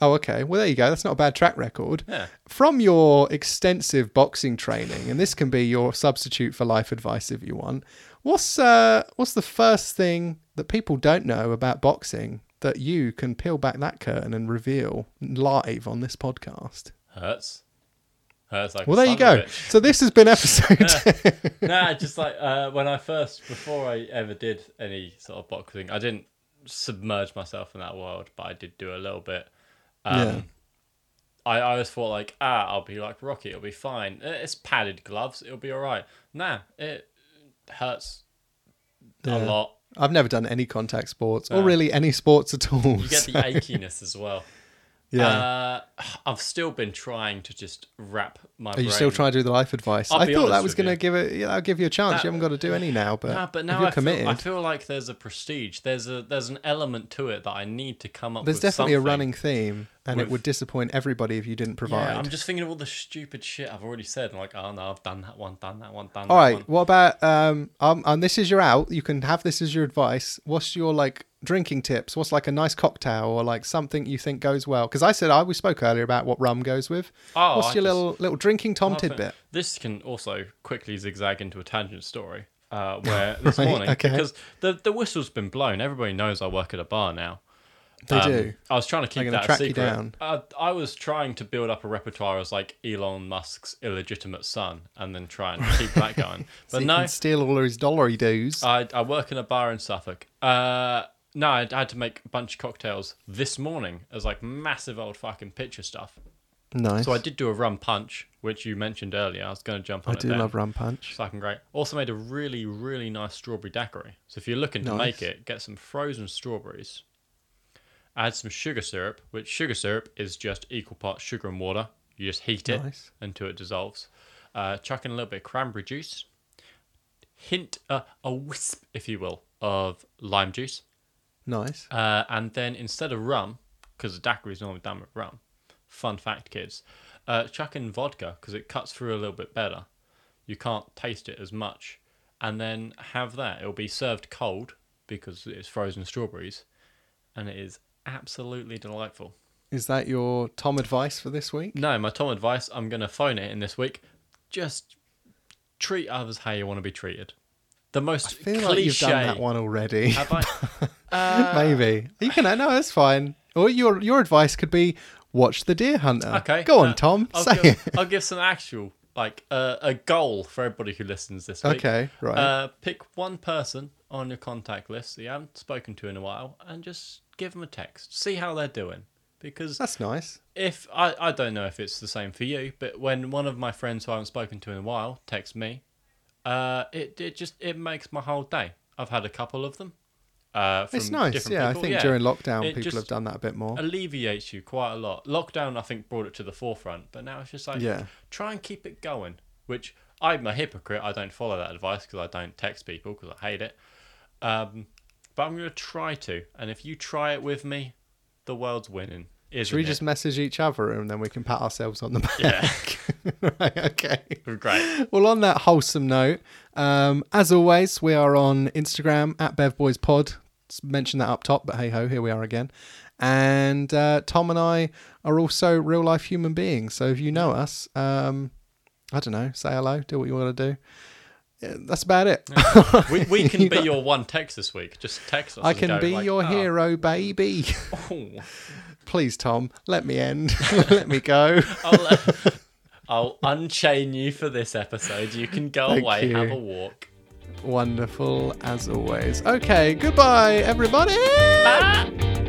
Speaker 1: Oh, okay. Well, there you go. That's not a bad track record.
Speaker 2: Yeah.
Speaker 1: From your extensive boxing training, and this can be your substitute for life advice if you want. What's uh, what's the first thing that people don't know about boxing that you can peel back that curtain and reveal live on this podcast?
Speaker 2: Hurts. Hurts like.
Speaker 1: Well, there you
Speaker 2: son of a
Speaker 1: go. So this has been episode.
Speaker 2: nah, just like uh, when I first, before I ever did any sort of boxing, I didn't submerge myself in that world, but I did do a little bit. Um,
Speaker 1: Yeah.
Speaker 2: I, I always thought like, ah, I'll be like Rocky, it'll be fine. Uh, It's padded gloves, it'll be all right. Nah, it hurts
Speaker 1: Yeah.
Speaker 2: a lot.
Speaker 1: I've never done any contact sports or really any sports at all.
Speaker 2: You get
Speaker 1: so-
Speaker 2: the achiness as well.
Speaker 1: yeah.
Speaker 2: Uh, I've still been trying to just wrap my.
Speaker 1: Are you
Speaker 2: brain.
Speaker 1: still trying to do the life advice?
Speaker 2: I'll
Speaker 1: I thought that was going to give it. Yeah, I'll give you a chance.
Speaker 2: That-
Speaker 1: you haven't got to do any now, but,
Speaker 2: Nah, but now
Speaker 1: you're
Speaker 2: I feel,
Speaker 1: committed,
Speaker 2: I feel like there's a prestige. There's a there's an element to it that I need to come up with.
Speaker 1: there's
Speaker 2: with.
Speaker 1: definitely a running theme, and it would disappoint everybody if you didn't provide.
Speaker 2: Yeah, I'm just thinking of all the stupid shit I've already said. I'm like, oh no, I've done that one, done that one, done
Speaker 1: All
Speaker 2: that
Speaker 1: right.
Speaker 2: one.
Speaker 1: What about um, um? And this is your out. You can have this as your advice. What's your like drinking tips? What's like a nice cocktail or like something you think goes well? Because I said I we spoke earlier about what rum goes with.
Speaker 2: Oh,
Speaker 1: What's
Speaker 2: I
Speaker 1: your
Speaker 2: just-
Speaker 1: little little drinking Tom
Speaker 2: think-
Speaker 1: tidbit?
Speaker 2: This can also quickly zigzag into a tangent story. Uh, where this
Speaker 1: Right,
Speaker 2: morning,
Speaker 1: okay.
Speaker 2: because the the whistle's been blown, everybody knows I work at a bar now.
Speaker 1: They
Speaker 2: Um,
Speaker 1: do.
Speaker 2: I was trying to keep that
Speaker 1: track
Speaker 2: a
Speaker 1: you
Speaker 2: secret.
Speaker 1: down.
Speaker 2: I, I was trying to build up a repertoire as like Elon Musk's illegitimate son, and then try and keep that going.
Speaker 1: So
Speaker 2: But
Speaker 1: you
Speaker 2: no,
Speaker 1: steal all his dollary dues.
Speaker 2: I, I work in a bar in Suffolk. Uh, no, I had to make a bunch of cocktails this morning as like massive old fucking picture stuff.
Speaker 1: nice.
Speaker 2: So I did do a rum punch, which you mentioned earlier. I was going to jump on
Speaker 1: I do
Speaker 2: then.
Speaker 1: love rum punch.
Speaker 2: It's fucking great. Also made a really, really nice strawberry daiquiri. So if you're looking to
Speaker 1: Nice.
Speaker 2: make it, get some frozen strawberries. Add some sugar syrup, which sugar syrup is just equal parts sugar and water. You just heat it
Speaker 1: Nice.
Speaker 2: until it dissolves. Uh, chuck in a little bit of cranberry juice. Hint, uh, a wisp, if you will, of lime juice.
Speaker 1: Nice.
Speaker 2: Uh, and then instead of rum, because the daiquiri is normally done with rum, fun fact, kids, uh, chuck in vodka because it cuts through a little bit better. You can't taste it as much. And then have that. It'll be served cold because it's frozen strawberries. And it is absolutely delightful.
Speaker 1: Is that your Tom advice for this week?
Speaker 2: No, my Tom advice, I'm going to phone it in this week. Just treat others how you want to be treated. The most
Speaker 1: I feel
Speaker 2: cliche.
Speaker 1: like you've done that one already.
Speaker 2: Have I? Uh,
Speaker 1: Maybe you can. No, that's fine. Or your your advice could be watch the Deer Hunter.
Speaker 2: Okay.
Speaker 1: go on,
Speaker 2: uh,
Speaker 1: Tom.
Speaker 2: I'll
Speaker 1: say
Speaker 2: give,
Speaker 1: it.
Speaker 2: I'll give some actual, like, uh, a goal for everybody who listens this week.
Speaker 1: Okay, right.
Speaker 2: Uh, pick one person on your contact list that you haven't spoken to in a while and just give them a text. See how they're doing. Because
Speaker 1: That's nice.
Speaker 2: if I, I don't know if it's the same for you, but when one of my friends who I haven't spoken to in a while texts me, uh, it, it just it makes my whole day. I've had a couple of them. Uh, from
Speaker 1: It's nice. Yeah, I think
Speaker 2: Yeah.
Speaker 1: during lockdown,
Speaker 2: It
Speaker 1: people have done that a bit more.
Speaker 2: alleviates you quite a lot. Lockdown, I think, brought it to the forefront, but now it's just like
Speaker 1: Yeah.
Speaker 2: try and keep it going. Which I'm a hypocrite. I don't follow that advice because I don't text people because I hate it. Um, but I'm going to try to, and if you try it with me, the world's winning. Isn't
Speaker 1: Should we
Speaker 2: it?
Speaker 1: just message each other and then we can pat ourselves on the back?
Speaker 2: Yeah,
Speaker 1: right, okay.
Speaker 2: great.
Speaker 1: Well, on that wholesome note, um, as always, we are on Instagram at BevBoysPod. Mention that up top, but hey ho, here we are again. And uh, Tom and I are also real life human beings. So if you know us, um, I don't know, say hello, do what you want to do. Yeah, that's about it.
Speaker 2: We, we can
Speaker 1: You
Speaker 2: be
Speaker 1: got-
Speaker 2: your one text this week. Just text us.
Speaker 1: I can be
Speaker 2: like,
Speaker 1: your
Speaker 2: "Oh,
Speaker 1: hero, baby.
Speaker 2: oh,
Speaker 1: Please, Tom, let me end. let me go.
Speaker 2: I'll, uh, I'll unchain you for this episode. You can go
Speaker 1: Thank
Speaker 2: away,
Speaker 1: you.
Speaker 2: have a walk.
Speaker 1: Wonderful as always. Okay, goodbye, everybody.
Speaker 2: Bye.